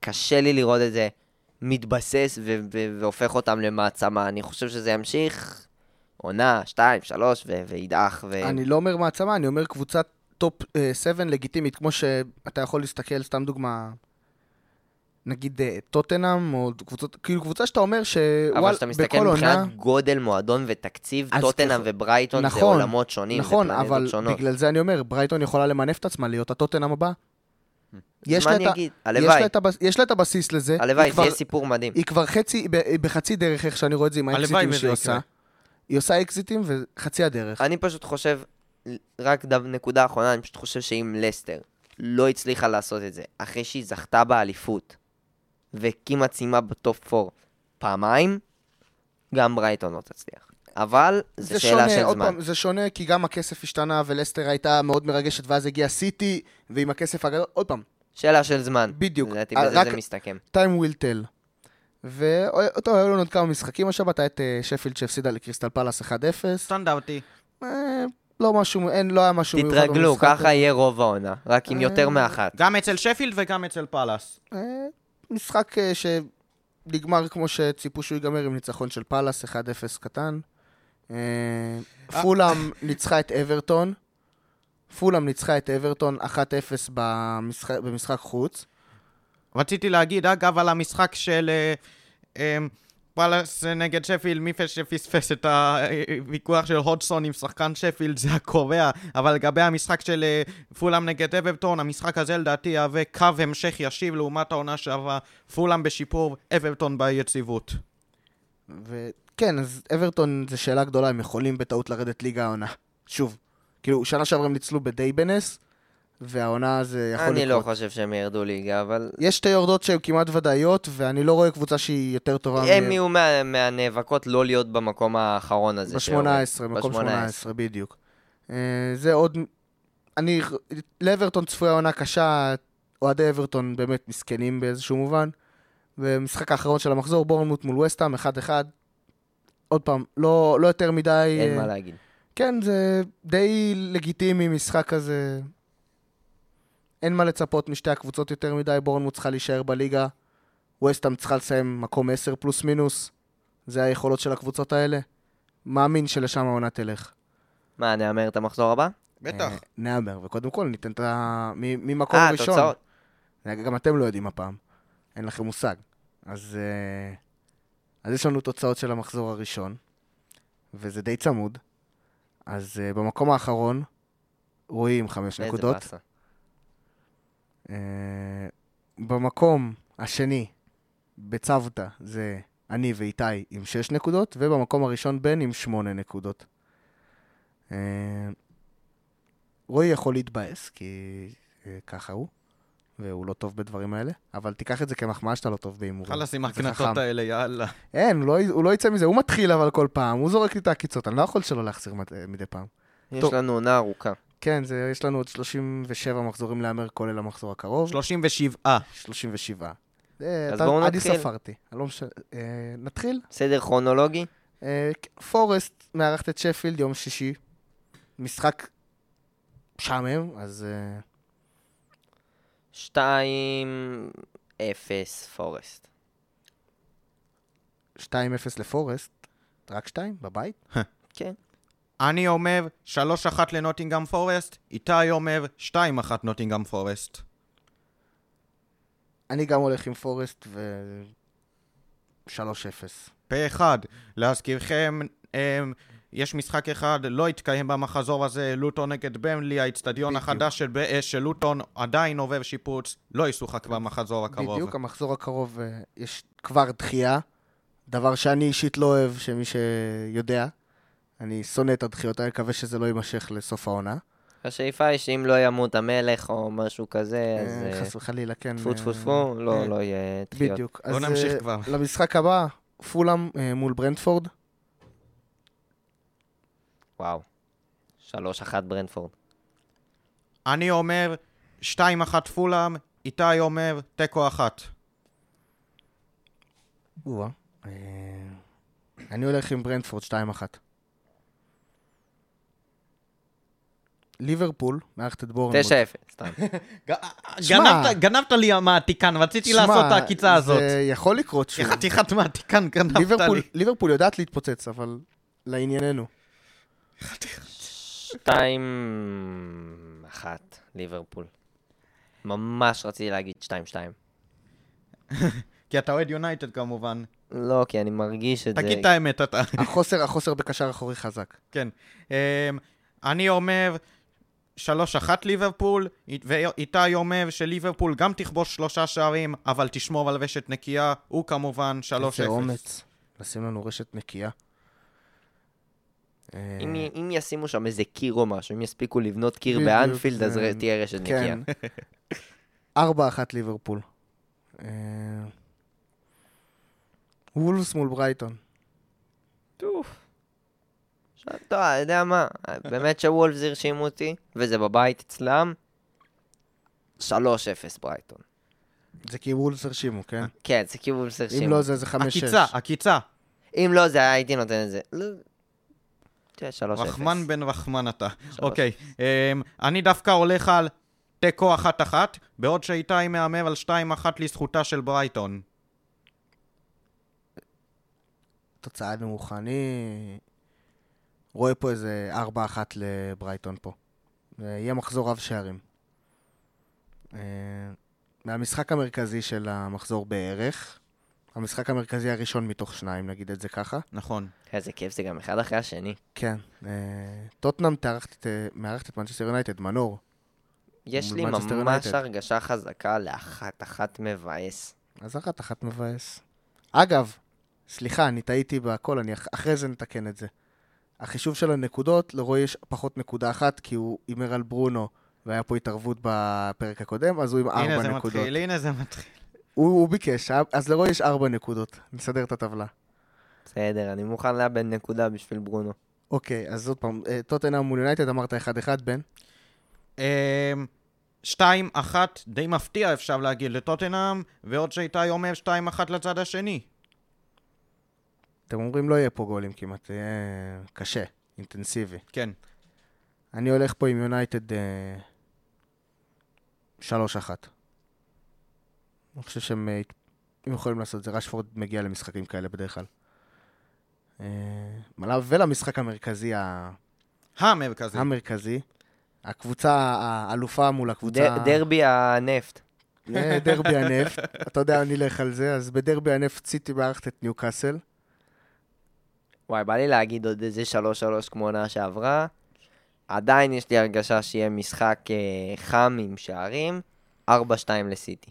קשה לי לראות את זה מתבסס ו- ו- והופך אותם למעצמה. אני חושב שזה ימשיך עונה, שתיים, שלוש, ו- וידעך. ו... אני לא אומר מעצמה, אני אומר קבוצת טופ 7 לגיטימית, כמו שאתה יכול להסתכל, סתם דוגמה, נגיד אה, טוטנאם, או קבוצות, כאילו קבוצה שאתה אומר או וואטאבר, כשאתה מסתכל בכל מבחינת עונה... גודל מועדון ותקציב, טוטנאם ככה- וברייטון זה נכון, עולמות שונים, נכון, זה אבל פלנטות שונות. בגלל זה אני אומר, ברייטון יכולה למנף את עצמה להיות הטוטנאם הבא. יש לה את ה- יש לה את ה- הלוואי, יש לה את הבס- יש לה את הבסיס לזה. הלוואי, כבר- תהיה סיפור מדהים. היא כבר חצי, ב- בחצי דרך, איך שאני רואה את זה עם ה exits שהיא. עושה. היא עושה exits וחצי הדרך. אני פשוט חושב, רק דו- נקודה אחרונה, אני פשוט חושב שאם לסטר לא הצליחה לעשות את זה, אחרי שהיא זכתה באליפות, וכמעט סיימה בטופ 4 פעמיים, גם ברייטון לא תצליח. אבל זו שאלה של עוד זמן. פעם, זה שונה כי גם הכסף השתנה ולסטר הייתה מאוד מרגשת ואז הגיע סיטי ועם הכסף הגדול, עוד פעם, שאלה של זמן. בדיוק. לדעתי אה, בזה רק- זה מסתכם. time will tell. וטוב, היו לנו עוד כמה משחקים השבת, היה את אה, שפילד שהפסידה לקריסטל פלאס 1-0. סטנדרטי. אה, לא משהו, אין, לא היה משהו מיוחד תתרגלו, ככה יהיה רוב העונה, רק עם אה, יותר מאחת. גם אצל שפילד וגם אצל פאלאס. אה, משחק אה, שנגמר כמו שציפו שהוא ייגמר עם ניצחון של פאלאס, 1-0 קטן. אה, פולאם ניצחה את אברטון. פולאם ניצחה את אברטון 1-0 במשחק, במשחק חוץ. רציתי להגיד, אגב, על המשחק של אה, אה, פאלאס נגד שפילד, מי שפספס את הוויכוח של הודסון עם שחקן שפילד זה הקובע, אבל לגבי המשחק של אה, פולאם נגד אברטון, המשחק הזה לדעתי יהווה קו המשך ישיב לעומת העונה שעברה פולאם בשיפור, אברטון ביציבות. וכן, אז אברטון זה שאלה גדולה, הם יכולים בטעות לרדת ליגה העונה. שוב, כאילו, שנה שעברה הם ניצלו בדי בנס, והעונה זה יכול אני לא לקרות. חושב שהם ירדו ליגה, אבל... יש שתי יורדות שהן כמעט ודאיות, ואני לא רואה קבוצה שהיא יותר טובה הם יהיו מה- מהנאבקות לא להיות במקום האחרון הזה. שיורד. ב-18, מקום ב- 18, בדיוק. אה, זה עוד... אני... לאברטון צפויה עונה קשה, אוהדי אברטון באמת מסכנים באיזשהו מובן. במשחק האחרון של המחזור, בורנמוט מול וסטאם, 1-1. עוד פעם, לא, לא יותר מדי... אין אה, מה להגיד. כן, זה די לגיטימי, משחק כזה. אין מה לצפות משתי הקבוצות יותר מדי, בורנמוט צריכה להישאר בליגה. וסטאם צריכה לסיים מקום 10 פלוס מינוס. זה היכולות של הקבוצות האלה. מאמין שלשם העונה תלך. מה, נהמר את המחזור הבא? בטח. אה, נהמר, וקודם כל ניתן את ה... מ- ממקום אה, ראשון. תוצאות. גם אתם לא יודעים הפעם. אין לכם מושג. אז, אה, אז יש לנו תוצאות של המחזור הראשון, וזה די צמוד. אז אה, במקום האחרון, רועי עם חמש איזה נקודות. באסה. אה, במקום השני, בצוותא, זה אני ואיתי עם שש נקודות, ובמקום הראשון בן עם שמונה נקודות. אה, רועי יכול להתבאס, כי אה, ככה הוא, והוא לא טוב בדברים האלה, אבל תיקח את זה כמחמאה שאתה לא טוב בהימורים. חלאס עם הקנטות. האלה, יאללה. אין, הוא לא, הוא לא יצא מזה, הוא מתחיל אבל כל פעם, הוא זורק לי את העקיצות, אני לא יכול שלא להחזיר מד- מדי פעם. יש טוב. לנו עונה ארוכה. כן, זה, יש לנו עוד 37 מחזורים להמר, כולל המחזור הקרוב. 37. 37. אז אתה, בואו אני נתחיל. ספרתי. אני לא מש... אה, נתחיל. סדר כרונולוגי? אה, פורסט מארחת את שפילד יום שישי. משחק משעמם, אז אה, 2-0 פורסט. 2-0 לפורסט. רק 2 בבית? כן. אני אומר 3-1 לנוטינגאם פורסט, איתי אומר 2-1 נוטינגאם פורסט. אני גם הולך עם פורסט ו... 3-0. פה אחד. להזכירכם, אמ, יש משחק אחד, לא התקיים במחזור הזה, לוטון נגד במלי, האיצטדיון. החדש של, אה, של לוטון עדיין עובר שיפוץ, לא ישוחק במחזור הקרוב. בדיוק, המחזור הקרוב אה, יש כבר דחייה, דבר שאני אישית לא אוהב, שמי שיודע. אני שונא את הדחיות, אני מקווה שזה לא יימשך לסוף העונה. השאיפה היא שאם לא ימות המלך או משהו כזה, אז אה, אה, חס וחלילה, כן. טפו אה, טפו טפו, אה, לא לא יהיה דחיות. בדיוק. בוא אז, נמשיך אה, כבר. למשחק הבא, פולאם אה, מול ברנדפורד. וואו. 3-1 ברנפורד. אני אומר 2-1 פולאם, איתי אומר תיקו אחת. אה, אני הולך עם ברנדפורד 2-1. ליברפול, מערכת את בורנמוט. 9-0, סתם. גנבת, לי מהתיקן, רציתי לעשות את העקיצה הזאת. זה יכול לקרות שוב. חתיכת מהתיקן גנבת לי. ליברפול יודעת להתפוצץ, אבל לענייננו. 2-1 ליברפול. ממש רציתי להגיד 2-2. כי אתה אוהד יונייטד כמובן. לא, כי אני מרגיש את זה. תגיד את האמת אתה. החוסר, החוסר בקשר אחורי חזק. כן. אמ, אני אומר 3-1 ליברפול, ואיתי אומר שליברפול גם תכבוש שלושה שערים, אבל תשמור על רשת נקייה, הוא כמובן 3-0. איזה אומץ. לשים לנו רשת נקייה. אם, אם ישימו שם איזה קיר או משהו, אם יספיקו לבנות קיר באנפילד, אז תהיה רשת נקייה. כן. 4-1 ליברפול. אה, וולפס מול ברייטון. טוב. טוב, אתה יודע מה, באמת שוולפס הרשימו אותי, וזה בבית אצלם. 3-0 ברייטון. זה כי וולפס הרשימו, כן? כן, זה כאילו וולפס הרשימו. אם לא זה, זה 5-6. עקיצה, עקיצה. אם לא זה, הייתי נותן את זה. לא. תראה, 3-0. רחמן בן רחמן אתה. אוקיי, אמ, אני דווקא הולך על תיקו אחת-אחת, בעוד שאיתי מהמר על 2-1 לזכותה של ברייטון. תוצאה נמוכה. אני רואה פה איזה 4-1 לברייטון פה. זה יהיה מחזור רב שערים. אה, מהמשחק המרכזי של המחזור בערך. המשחק המרכזי הראשון מתוך שניים, נגיד את זה ככה. נכון. איזה כיף זה גם אחד אחרי השני. כן. אה, טוטנאם אה, מארחת את מנצ'סטר יונייטד, מנור. יש לי ממש. הרגשה חזקה לאחת-אחת מבאס. אז אחת אחת מבאס. אגב, סליחה, אני טעיתי בהכל, אני אח- אחרי זה נתקן את זה. החישוב של הנקודות, לרועי יש פחות נקודה אחת, כי הוא הימר על ברונו, והיה פה התערבות בפרק הקודם, אז הוא עם הנה ארבע זה נקודות. מתחיל, הנה זה מתחיל. הוא, הוא ביקש, אה? אז לרועי יש ארבע נקודות. נסדר את הטבלה. בסדר, אני מוכן לאבד נקודה בשביל ברונו. אוקיי, אז עוד פעם, אה, טוטנאם מול יונייטד, אמרת 1-1, בן? אמ, 2-1, די מפתיע אפשר להגיד לטוטנאם, ועוד שאיתי אומר 2-1 לצד השני. אתם אומרים לא יהיה פה גולים כמעט, יהיה קשה, אינטנסיבי. כן. אני הולך פה עם יונייטד אה, 3-1. אני חושב שהם אה, הם יכולים לעשות את זה. רשפורד מגיע למשחקים כאלה בדרך כלל. אה, ולמשחק המרכזי, ה- המרכזי. המרכזי, הקבוצה האלופה מול הקבוצה... ד- דרבי הנפט. אה, דרבי הנפט. אתה יודע, אני אלך על זה. אז בדרבי הנפט סיטי מארחת את ניוקאסל. וואי, בא לי להגיד עוד איזה 3-3 כמו עונה שעברה. עדיין יש לי הרגשה שיהיה משחק אה, חם עם שערים. 4-2 לסיטי.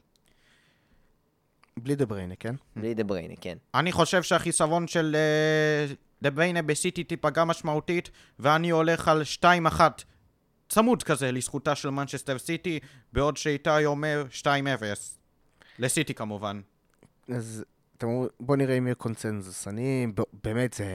בלי דה בריינה, כן? בלי דה בריינה, כן. אני חושב שהחיסרון של אה, דה ביינה בסיטי תיפגע משמעותית, ואני הולך על 2-1 צמוד כזה לזכותה של מנצ'סטר סיטי, בעוד שאיתי אומר 2-0. לסיטי כמובן. אז אתם אומרים, בוא נראה אם יהיה קונצנזוס. אני, ב- באמת, זה...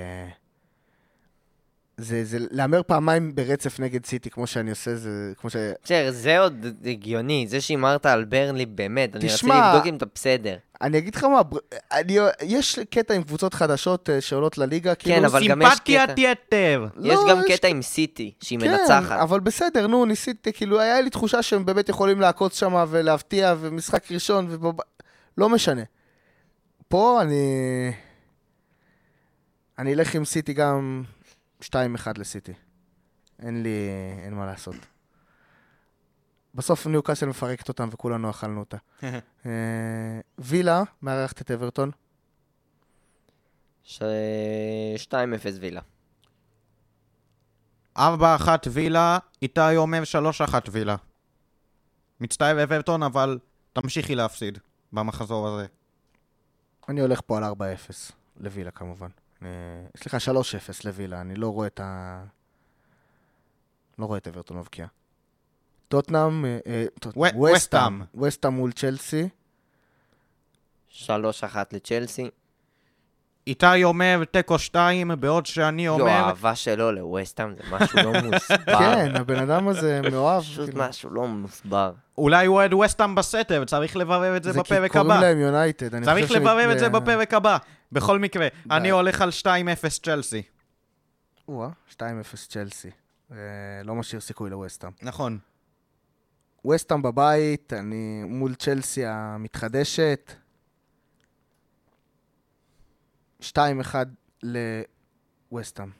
זה, זה להמר פעמיים ברצף נגד סיטי, כמו שאני עושה, זה כמו ש... בסדר, זה עוד הגיוני. זה שהימרת על ברנלי, באמת. אני רציתי לבדוק אם אתה בסדר. אני אגיד לך מה, בר- אני, יש קטע עם קבוצות חדשות אה, שעולות לליגה, כאילו... כן, אבל גם יש סימפתיית קטע- יתר. יש לא, גם קטע עם סיטי, שהיא כן, מנצחת. אבל בסדר, נו, ניסיתי, כאילו, היה לי תחושה שהם באמת יכולים לעקוץ שם ולהפתיע, ומשחק ראשון, ובב... לא משנה. פה אני... אני אלך עם סיטי גם 2-1 לסיטי. אין לי... אין מה לעשות. בסוף ניוקאסל מפרקת אותם וכולנו אכלנו אותה. אה, וילה מארחת את אברטון. ש... 2-0 וילה. 4-1 וילה, איתי אומר 3-1 וילה. מצטער אברטון, אבל תמשיכי להפסיד במחזור הזה. אני הולך פה על 4-0 לווילה כמובן. אה, סליחה, 3-0 לווילה, אני לא רואה את ה... לא רואה את אברטון מבקיע. טוטנאם, אה, אה, טוט- ו- וסטהאם, וסטהאם. וסטהאם מול צ'לסי. 3-1 לצ'לסי. איתי אומר תיקו 2, בעוד שאני יו, אומר... האהבה שלו לווסטהאם זה משהו לא מוסבר. כן, הבן אדם הזה מאוהב. פשוט כאילו. משהו לא מוסבר. אולי הוא אוהד וסטאם בסתר, צריך לברר את זה כי בפרק קוראים הבא. להם יונייטד. אני צריך חושב ש- לברר את זה אה, בפרק הבא. בכל מקרה. אני הולך על 2-0 צ'לסי. או-אה, 2-0 צ'לסי. אה, לא משאיר סיכוי לווסטהאם. נכון. וסטהאם בבית, אני מול צ'לסי המתחדשת. 2-1 לווסטהאם.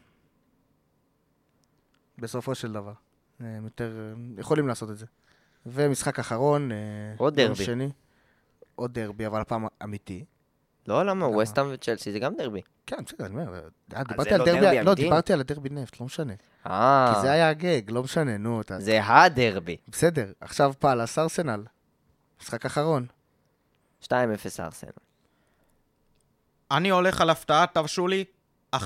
בסופו של דבר. אה, הם יותר... אה, יכולים לעשות את זה. ומשחק אחרון, אה, עוד דרבי. שני. עוד דרבי, אבל הפעם אמיתי. לא, למה? ווסטהאם וצ'לסי זה גם דרבי. כן, בסדר, אני אומר, דיברתי על לא דרבי, לא? דיברתי על הדרבי נפט, לא משנה. אה, כי זה היה הגג, לא משנה, נו. זה הדרבי. בסדר, עכשיו פאלאס ארסנל. משחק אחרון. 2-0 ארסנל. אני הולך על הפתעה, תרשו לי. 1-0,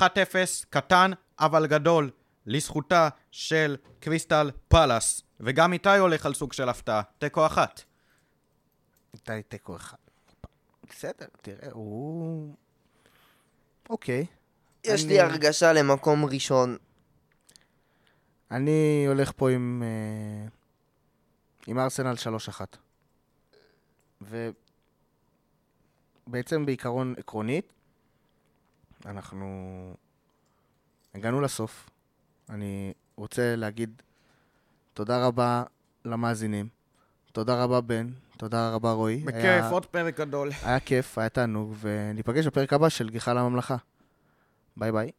קטן, אבל גדול, לזכותה של קריסטל פלאס. וגם איתי הולך על סוג של הפתעה, תיקו אחת. איתי תיקו אחד. בסדר, תראה, הוא... אוקיי. יש אני- לי הרגשה למקום ראשון. אני הולך פה עם... אה, עם ארסנל 3-1. ובעצם בעיקרון עקרונית, אנחנו הגענו לסוף. אני רוצה להגיד תודה רבה למאזינים. תודה רבה בן, תודה רבה רועי. בכיף, היה- עוד פרק גדול. היה כיף, היה תענוג, וניפגש בפרק הבא של גיחה לממלכה. ביי ביי.